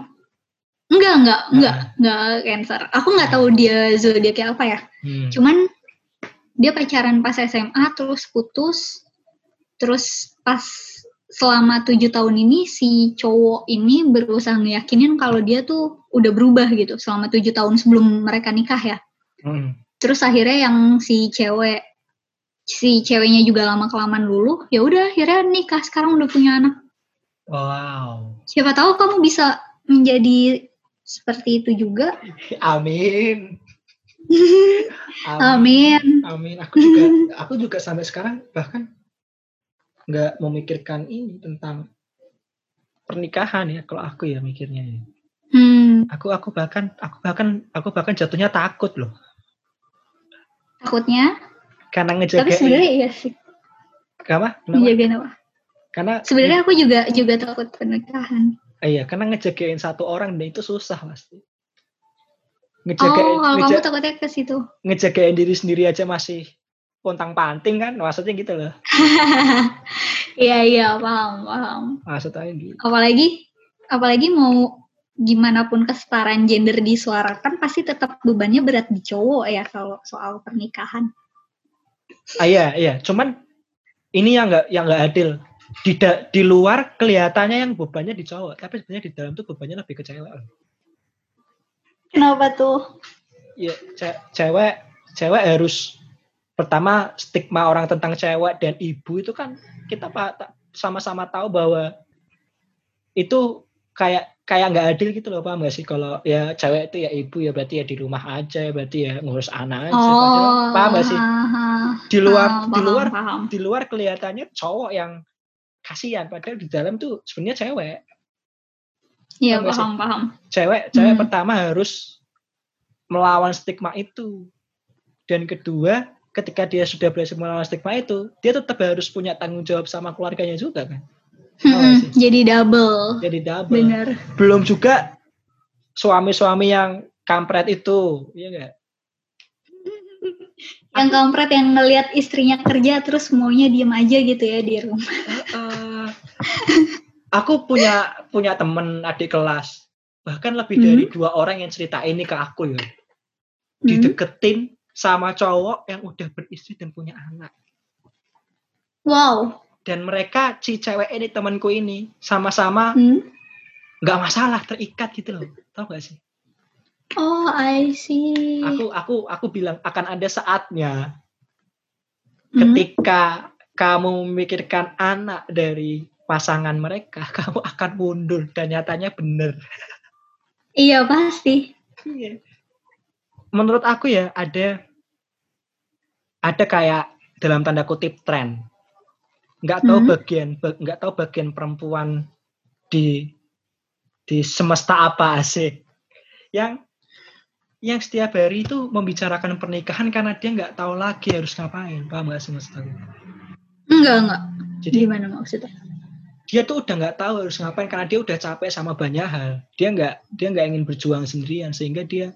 Speaker 2: enggak enggak enggak
Speaker 1: Nah.
Speaker 2: enggak cancer. Aku nggak tahu dia zodiaknya apa ya.
Speaker 1: Hmm.
Speaker 2: Cuman dia pacaran pas SMA terus putus. Terus pas selama tujuh tahun ini si cowok ini berusaha ngeyakinin kalau dia tuh udah berubah gitu selama tujuh tahun sebelum mereka nikah ya.
Speaker 1: Hmm.
Speaker 2: Terus akhirnya yang si cewek si ceweknya juga lama kelamaan dulu, ya udah akhirnya nikah sekarang udah punya anak.
Speaker 1: wow
Speaker 2: Siapa tahu kamu bisa menjadi seperti itu juga. *laughs*
Speaker 1: Amin.
Speaker 2: Amin.
Speaker 1: Amin. Aku juga aku juga sampai sekarang bahkan nggak memikirkan ini tentang pernikahan ya kalau aku ya mikirnya. ya.
Speaker 2: Hmm,
Speaker 1: Aku aku bahkan aku bahkan aku bahkan jatuhnya takut loh
Speaker 2: takutnya.
Speaker 1: karena
Speaker 2: Tapi
Speaker 1: ngejagain
Speaker 2: sebenarnya iya sih.
Speaker 1: Kenapa? Kenapa?
Speaker 2: Menjagain apa?
Speaker 1: Karena
Speaker 2: Sebenarnya aku juga juga takut pernikahan.
Speaker 1: Iya, karena ngejagain satu orang dan itu susah pasti.
Speaker 2: Oh,
Speaker 1: Ngejagain,
Speaker 2: kalau
Speaker 1: ngeja-
Speaker 2: kamu takutnya ke situ.
Speaker 1: ngejagain diri sendiri aja masih pontang panting kan, maksudnya gitu loh. *laughs*
Speaker 2: Iya iya paham paham.
Speaker 1: Maksudnya gitu.
Speaker 2: Apalagi apalagi mau gimana pun kesetaraan gender disuarakan pasti tetap bebannya berat di cowok ya kalau soal pernikahan.
Speaker 1: Ah, iya, iya. Cuman ini yang nggak yang nggak adil. Di da- di luar kelihatannya yang bebannya di cowok, tapi sebenarnya di dalam tuh bebannya lebih ke cewek.
Speaker 2: Kenapa tuh?
Speaker 1: Ya, ce- cewek cewek harus pertama stigma orang tentang cewek dan ibu itu kan kita sama-sama tahu bahwa itu kayak kayak nggak adil gitu loh paham nggak sih kalau ya cewek itu ya ibu ya berarti ya di rumah aja berarti ya ngurus anak aja Padahal- paham nggak sih di luar
Speaker 2: Ah,
Speaker 1: di
Speaker 2: paham,
Speaker 1: luar
Speaker 2: paham.
Speaker 1: di luar kelihatannya cowok yang kasihan padahal di dalam tuh sebenarnya cewek
Speaker 2: Iya,
Speaker 1: Paham sih?
Speaker 2: paham, paham.
Speaker 1: cewek cewek
Speaker 2: Hmm.
Speaker 1: pertama harus melawan stigma itu dan kedua ketika dia sudah berhasil melawan stigma itu dia tetap harus punya tanggung jawab sama keluarganya juga kan sih?
Speaker 2: Jadi double.
Speaker 1: jadi double
Speaker 2: Bener.
Speaker 1: belum juga suami-suami yang kampret itu iya enggak
Speaker 2: Yang kampret yang ngelihat istrinya kerja terus maunya diem aja gitu ya di rumah.
Speaker 1: Eh, aku punya punya temen adik kelas bahkan lebih
Speaker 2: Hmm.
Speaker 1: dari dua orang yang cerita ini ke aku ya
Speaker 2: Hmm.
Speaker 1: dideketin sama cowok yang udah beristri dan punya anak
Speaker 2: Wow.
Speaker 1: dan mereka si cewek ini temanku ini sama-sama
Speaker 2: Hmm.
Speaker 1: nggak masalah terikat gitu loh tau gak sih
Speaker 2: Oh, I see.
Speaker 1: aku aku aku bilang akan ada saatnya
Speaker 2: Hmm.
Speaker 1: ketika kamu memikirkan anak dari pasangan mereka *laughs* kamu akan mundur dan nyatanya bener
Speaker 2: Iya, pasti.
Speaker 1: Iya. menurut aku ya ada ada kayak dalam tanda kutip tren nggak tahu
Speaker 2: Hmm.
Speaker 1: bagian ba- nggak tahu bagian perempuan di di semesta apa sih yang yang setiap hari itu membicarakan pernikahan karena dia nggak tahu lagi harus ngapain paham nggak aku?
Speaker 2: Enggak, enggak.
Speaker 1: jadi
Speaker 2: Gimana maksudnya?
Speaker 1: Dia tuh udah nggak tahu harus ngapain karena dia udah capek sama banyak hal. Dia nggak dia nggak ingin berjuang sendirian sehingga dia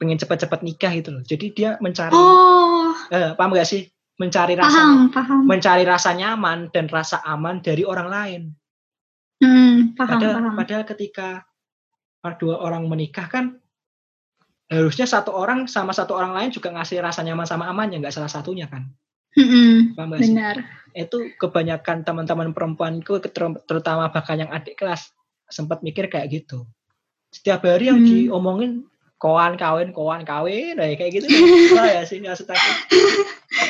Speaker 1: pengen cepat-cepat nikah gitu loh. Jadi dia mencari
Speaker 2: Oh,
Speaker 1: eh, paham gak sih? Mencari rasa
Speaker 2: paham, paham.
Speaker 1: mencari rasa nyaman dan rasa aman dari orang lain.
Speaker 2: Hmm, paham,
Speaker 1: padahal
Speaker 2: paham.
Speaker 1: padahal ketika dua orang menikah kan harusnya satu orang sama satu orang lain juga ngasih rasa nyaman sama aman ya nggak salah satunya kan Paham sih
Speaker 2: benar.
Speaker 1: itu kebanyakan teman-teman perempuanku ter- terutama bahkan yang adik kelas sempat mikir kayak gitu. Setiap hari yang
Speaker 2: Hmm.
Speaker 1: diomongin koan kawin koan kawin nah, kayak gitu Wah, *laughs* ya sih maksud aku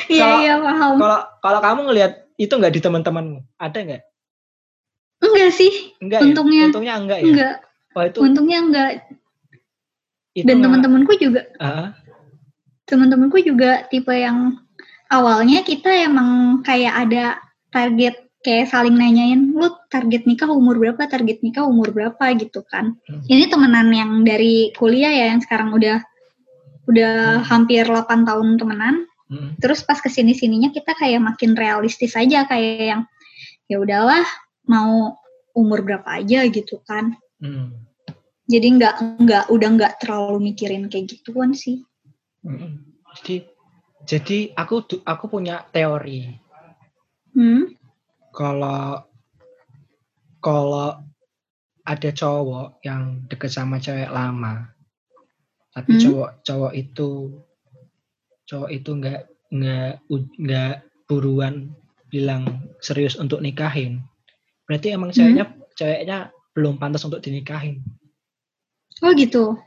Speaker 2: Iya,
Speaker 1: Kalau-
Speaker 2: iya, paham.
Speaker 1: kalau kalau kamu ngelihat itu nggak di teman-temanmu? Ada nggak?
Speaker 2: Enggak sih,
Speaker 1: enggak
Speaker 2: Untungnya-
Speaker 1: ya? Untungnya enggak ya?
Speaker 2: enggak.
Speaker 1: oh itu
Speaker 2: Untungnya enggak.
Speaker 1: itu
Speaker 2: Dan teman-temanku juga,
Speaker 1: Ah,
Speaker 2: teman-temanku juga tipe yang awalnya kita emang kayak ada target kayak saling nanyain, lu target nikah umur berapa, target nikah umur berapa gitu kan.
Speaker 1: Hmm.
Speaker 2: Ini temenan yang dari kuliah ya, yang sekarang udah udah
Speaker 1: Hmm.
Speaker 2: hampir 8 tahun temenan.
Speaker 1: mm,
Speaker 2: terus pas ke sini sininya kita kayak makin realistis aja kayak yang ya udahlah mau umur berapa aja gitu kan
Speaker 1: mm,
Speaker 2: jadi nggak nggak udah nggak terlalu mikirin kayak gituan sih
Speaker 1: mm. jadi jadi aku aku punya teori.
Speaker 2: Hmm?
Speaker 1: Kalau kalau ada cowok yang deket sama cewek lama tapi
Speaker 2: Hmm.
Speaker 1: cowok cowok itu cowok itu nggak nggak nggak buruan bilang serius untuk nikahin berarti emang
Speaker 2: Hmm.
Speaker 1: ceweknya ceweknya belum pantas untuk dinikahin.
Speaker 2: Oh gitu?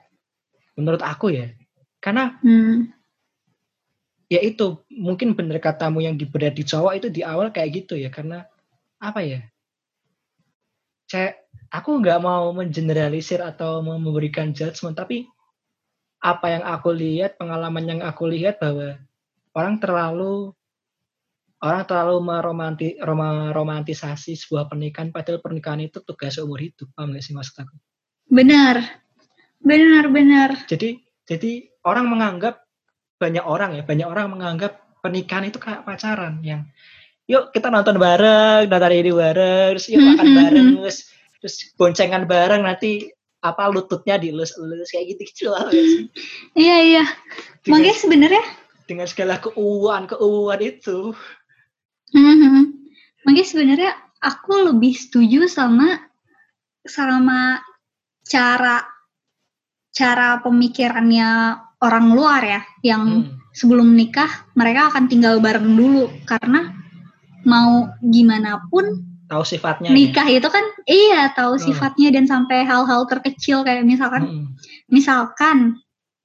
Speaker 1: Menurut aku ya. Karena
Speaker 2: hmm
Speaker 1: ya itu mungkin bener katamu yang diberat di cowok itu di awal kayak gitu ya karena apa ya? Saya aku nggak mau mengeneralisir atau memberikan judgement tapi apa yang aku lihat pengalaman yang aku lihat bahwa orang terlalu orang terlalu meromanti, roma- romantisasi sebuah pernikahan padahal pernikahan itu tugas seumur hidup paham nggak sih maksud aku?
Speaker 2: Benar. Benar benar.
Speaker 1: Jadi jadi orang menganggap banyak orang ya banyak orang menganggap pernikahan itu kayak pacaran yang yuk kita nonton bareng nonton ini bareng terus yuk makan
Speaker 2: Mhm.
Speaker 1: bareng terus terus boncengan bareng nanti apa lututnya dilus-lus kayak gitu gitu loh ya
Speaker 2: iya iya. Makanya sebenarnya
Speaker 1: dengan segala keuuan keuuan itu
Speaker 2: makanya sebenarnya aku lebih setuju sama sama cara cara pemikirannya orang luar ya yang
Speaker 1: Hmm,
Speaker 2: sebelum nikah mereka akan tinggal bareng dulu karena mau gimana pun
Speaker 1: tahu sifatnya ya.
Speaker 2: nikah itu kan iya tahu
Speaker 1: Hmm.
Speaker 2: sifatnya dan sampai hal-hal terkecil kayak misalkan
Speaker 1: Hmm,
Speaker 2: misalkan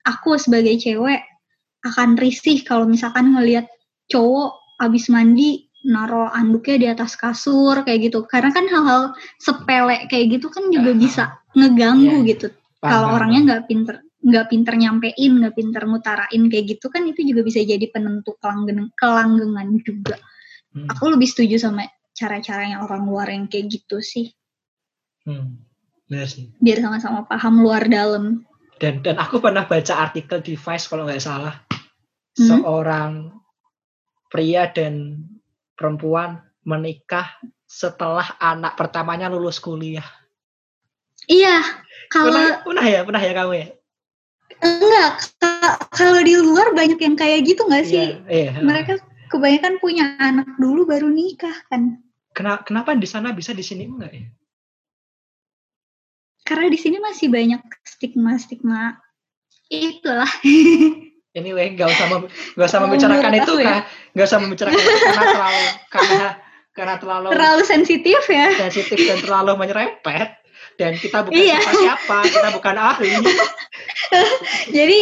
Speaker 2: aku sebagai cewek akan risih kalau misalkan ngelihat cowok abis mandi naro anduknya di atas kasur kayak gitu karena kan hal-hal sepele kayak gitu kan juga
Speaker 1: Ah.
Speaker 2: bisa ngeganggu
Speaker 1: Iya.
Speaker 2: gitu kalau orangnya nggak pinter nggak pinter nyampein nggak pinter ngutarain kayak gitu kan itu juga bisa jadi penentu kelanggengan kelanggengan juga
Speaker 1: Hmm.
Speaker 2: aku lebih setuju sama cara-caranya orang luar yang kayak gitu sih
Speaker 1: Hmm. Benar sih.
Speaker 2: biar sama-sama paham luar dalam
Speaker 1: Dan dan aku pernah baca artikel di Vice kalau nggak salah
Speaker 2: Hmm.
Speaker 1: seorang pria dan perempuan menikah setelah anak pertamanya lulus kuliah.
Speaker 2: iya kalau
Speaker 1: Pernah, pernah ya, pernah ya kamu ya?
Speaker 2: Enggak ka- kalau di luar banyak yang kayak gitu nggak sih
Speaker 1: Iya, iya.
Speaker 2: mereka kebanyakan punya anak dulu baru nikah kan
Speaker 1: Kena- kenapa di sana bisa di sini enggak ya?
Speaker 2: karena di sini masih banyak stigma stigma itulah
Speaker 1: Anyway, nggak usah mem- nggak usah membicarakan itu
Speaker 2: ya.
Speaker 1: nggak usah membicarakan itu karena terlalu karena karena terlalu
Speaker 2: terlalu sensitif ya
Speaker 1: sensitif dan terlalu menyerempet dan kita bukan
Speaker 2: Iya.
Speaker 1: siapa-siapa, kita bukan ahli. *laughs*
Speaker 2: jadi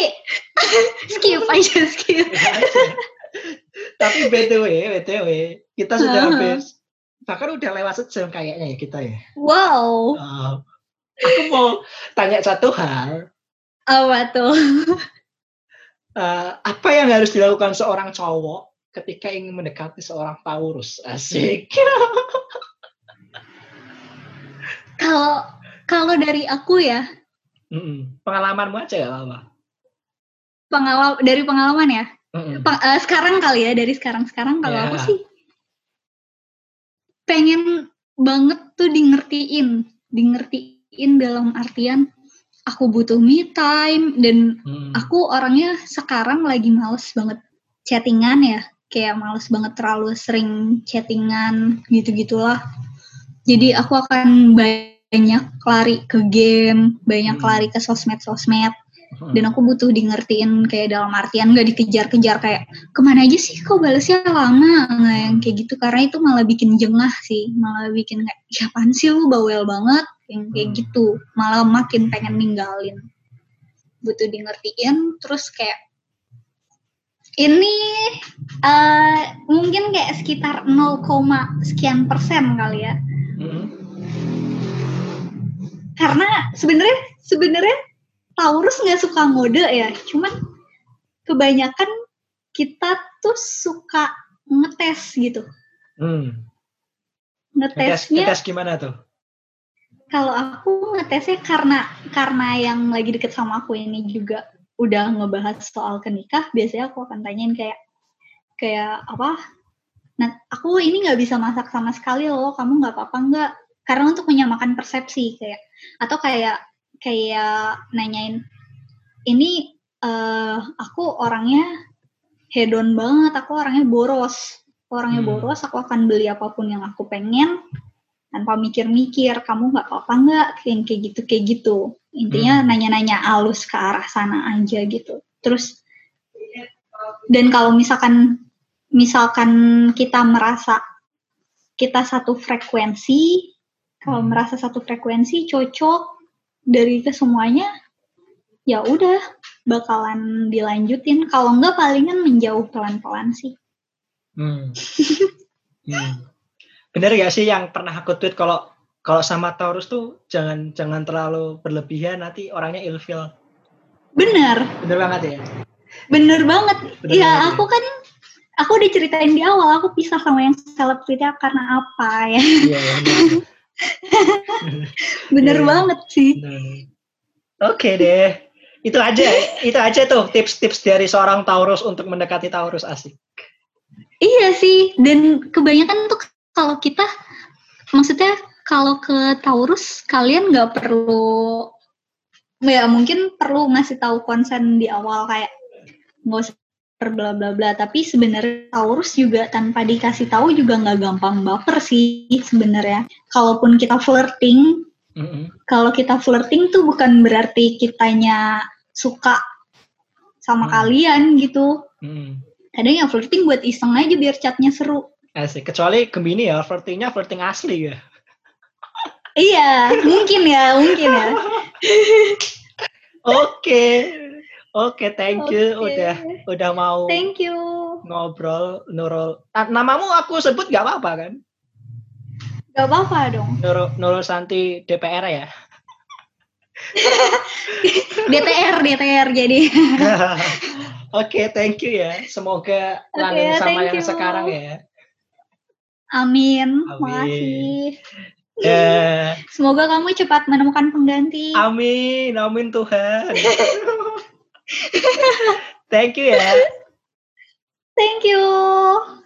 Speaker 2: *laughs* skip aja skip *laughs*
Speaker 1: Tapi btw, btw, kita sudah
Speaker 2: Aha.
Speaker 1: habis bahkan udah lewat sejam kayaknya ya kita ya.
Speaker 2: wow
Speaker 1: Uh, aku mau tanya satu hal,
Speaker 2: apa tuh
Speaker 1: uh, apa yang harus dilakukan seorang cowok ketika ingin mendekati seorang Taurus? Asik.
Speaker 2: kalau kalau dari aku ya
Speaker 1: Mm-mm. Pengalamanmu aja ya apa?
Speaker 2: pengalaman dari pengalaman ya. Peng- eh, sekarang kali ya dari sekarang sekarang kalau
Speaker 1: Ya.
Speaker 2: aku sih pengen banget tuh di ngertiin di ngertiin dalam artian aku butuh me time dan
Speaker 1: Mm.
Speaker 2: aku orangnya sekarang lagi males banget chattingan ya kayak males banget terlalu sering chattingan gitu-gitulah jadi aku akan banyak lari ke game banyak
Speaker 1: Hmm.
Speaker 2: lari ke sosmed-sosmed.
Speaker 1: Mm.
Speaker 2: dan aku butuh di ngertiin kayak dalam artian gak dikejar-kejar kayak ke mana aja sih kok balesnya lama. Nggak yang kayak gitu. Karena itu malah bikin jengah sih. Malah bikin kayak siapaan sih lu? Bawel banget. Yang kayak
Speaker 1: Hmm.
Speaker 2: gitu. Malah makin pengen ninggalin. Butuh di ngertiin terus kayak ini eh mungkin kayak sekitar 0, sekian persen kali ya.
Speaker 1: Mm-mm.
Speaker 2: Karena sebenarnya sebenarnya Taurus nggak suka ngode ya cuman kebanyakan kita tuh suka ngetes gitu
Speaker 1: Mm. Ngetes,
Speaker 2: ngetesnya
Speaker 1: ngetes gimana tuh?
Speaker 2: kalau aku ngetesnya karena karena yang lagi deket sama aku ini juga udah ngebahas soal kenikah biasanya aku akan tanyain kayak kayak apa nah aku ini nggak bisa masak sama sekali loh kamu nggak apa-apa nggak karena untuk menyamakan persepsi kayak atau kayak kayak nanyain ini eh aku orangnya hedon banget aku orangnya boros Aku orangnya
Speaker 1: Hmm.
Speaker 2: boros aku akan beli apa pun yang aku pengen tanpa mikir-mikir kamu nggak apa-apa nggak kayak kayak gitu kayak gitu intinya
Speaker 1: Hmm.
Speaker 2: nanya-nanya alus ke arah sana aja gitu terus dan kalau misalkan misalkan kita merasa kita satu frekuensi kalau
Speaker 1: Hmm.
Speaker 2: merasa satu frekuensi cocok dari ke semuanya ya udah bakalan dilanjutin kalau enggak palingan menjauh pelan-pelan sih
Speaker 1: Hmm. *laughs* Hmm. Bener gak sih yang pernah aku tweet kalau kalau sama Taurus tuh jangan jangan terlalu berlebihan nanti orangnya ilfil.
Speaker 2: bener
Speaker 1: Bener banget ya.
Speaker 2: bener banget
Speaker 1: Bener
Speaker 2: ya
Speaker 1: banget
Speaker 2: aku kan aku udah ceritain di awal aku pisah sama yang selebriti karena apa ya
Speaker 1: Iya, iya. *laughs* *laughs* bener Iya.
Speaker 2: banget sih.
Speaker 1: Oke deh. Itu aja, itu aja tuh tips-tips dari seorang Taurus untuk mendekati Taurus asik.
Speaker 2: Iya sih, dan kebanyakan tuh kalau kita, maksudnya kalau ke Taurus kalian nggak perlu, ya mungkin perlu ngasih tahu konsen di awal kayak nggak usah bla bla bla. Tapi sebenarnya Taurus juga tanpa dikasih tahu juga nggak gampang baper sih sebenarnya. Kalaupun kita flirting,
Speaker 1: Mm-mm.
Speaker 2: kalau kita flirting tuh bukan berarti kitanya suka sama
Speaker 1: Hmm.
Speaker 2: kalian gitu.
Speaker 1: Mm.
Speaker 2: Kadang yang flirting buat iseng aja biar chatnya seru.
Speaker 1: Asik. Kecuali Gemini ya, flirtingnya flirting asli ya.
Speaker 2: Iya, mungkin ya, mungkin ya. *laughs*
Speaker 1: Oke. Oke, thank you
Speaker 2: Oke.
Speaker 1: udah udah mau
Speaker 2: Thank you.
Speaker 1: ngobrol Nurul. Ah, namamu aku sebut gak apa-apa kan?
Speaker 2: Gak apa-apa dong.
Speaker 1: Nurul, Nurul Santi DPR ya. *laughs*
Speaker 2: DTR DTR jadi *laughs*
Speaker 1: Oke, thank you ya. Semoga langgeng sama yang
Speaker 2: you.
Speaker 1: sekarang ya.
Speaker 2: amin
Speaker 1: Amin.
Speaker 2: makasih
Speaker 1: Ya,
Speaker 2: semoga kamu cepat menemukan pengganti
Speaker 1: amin, amin Tuhan. *laughs* thank you ya. *laughs*
Speaker 2: thank you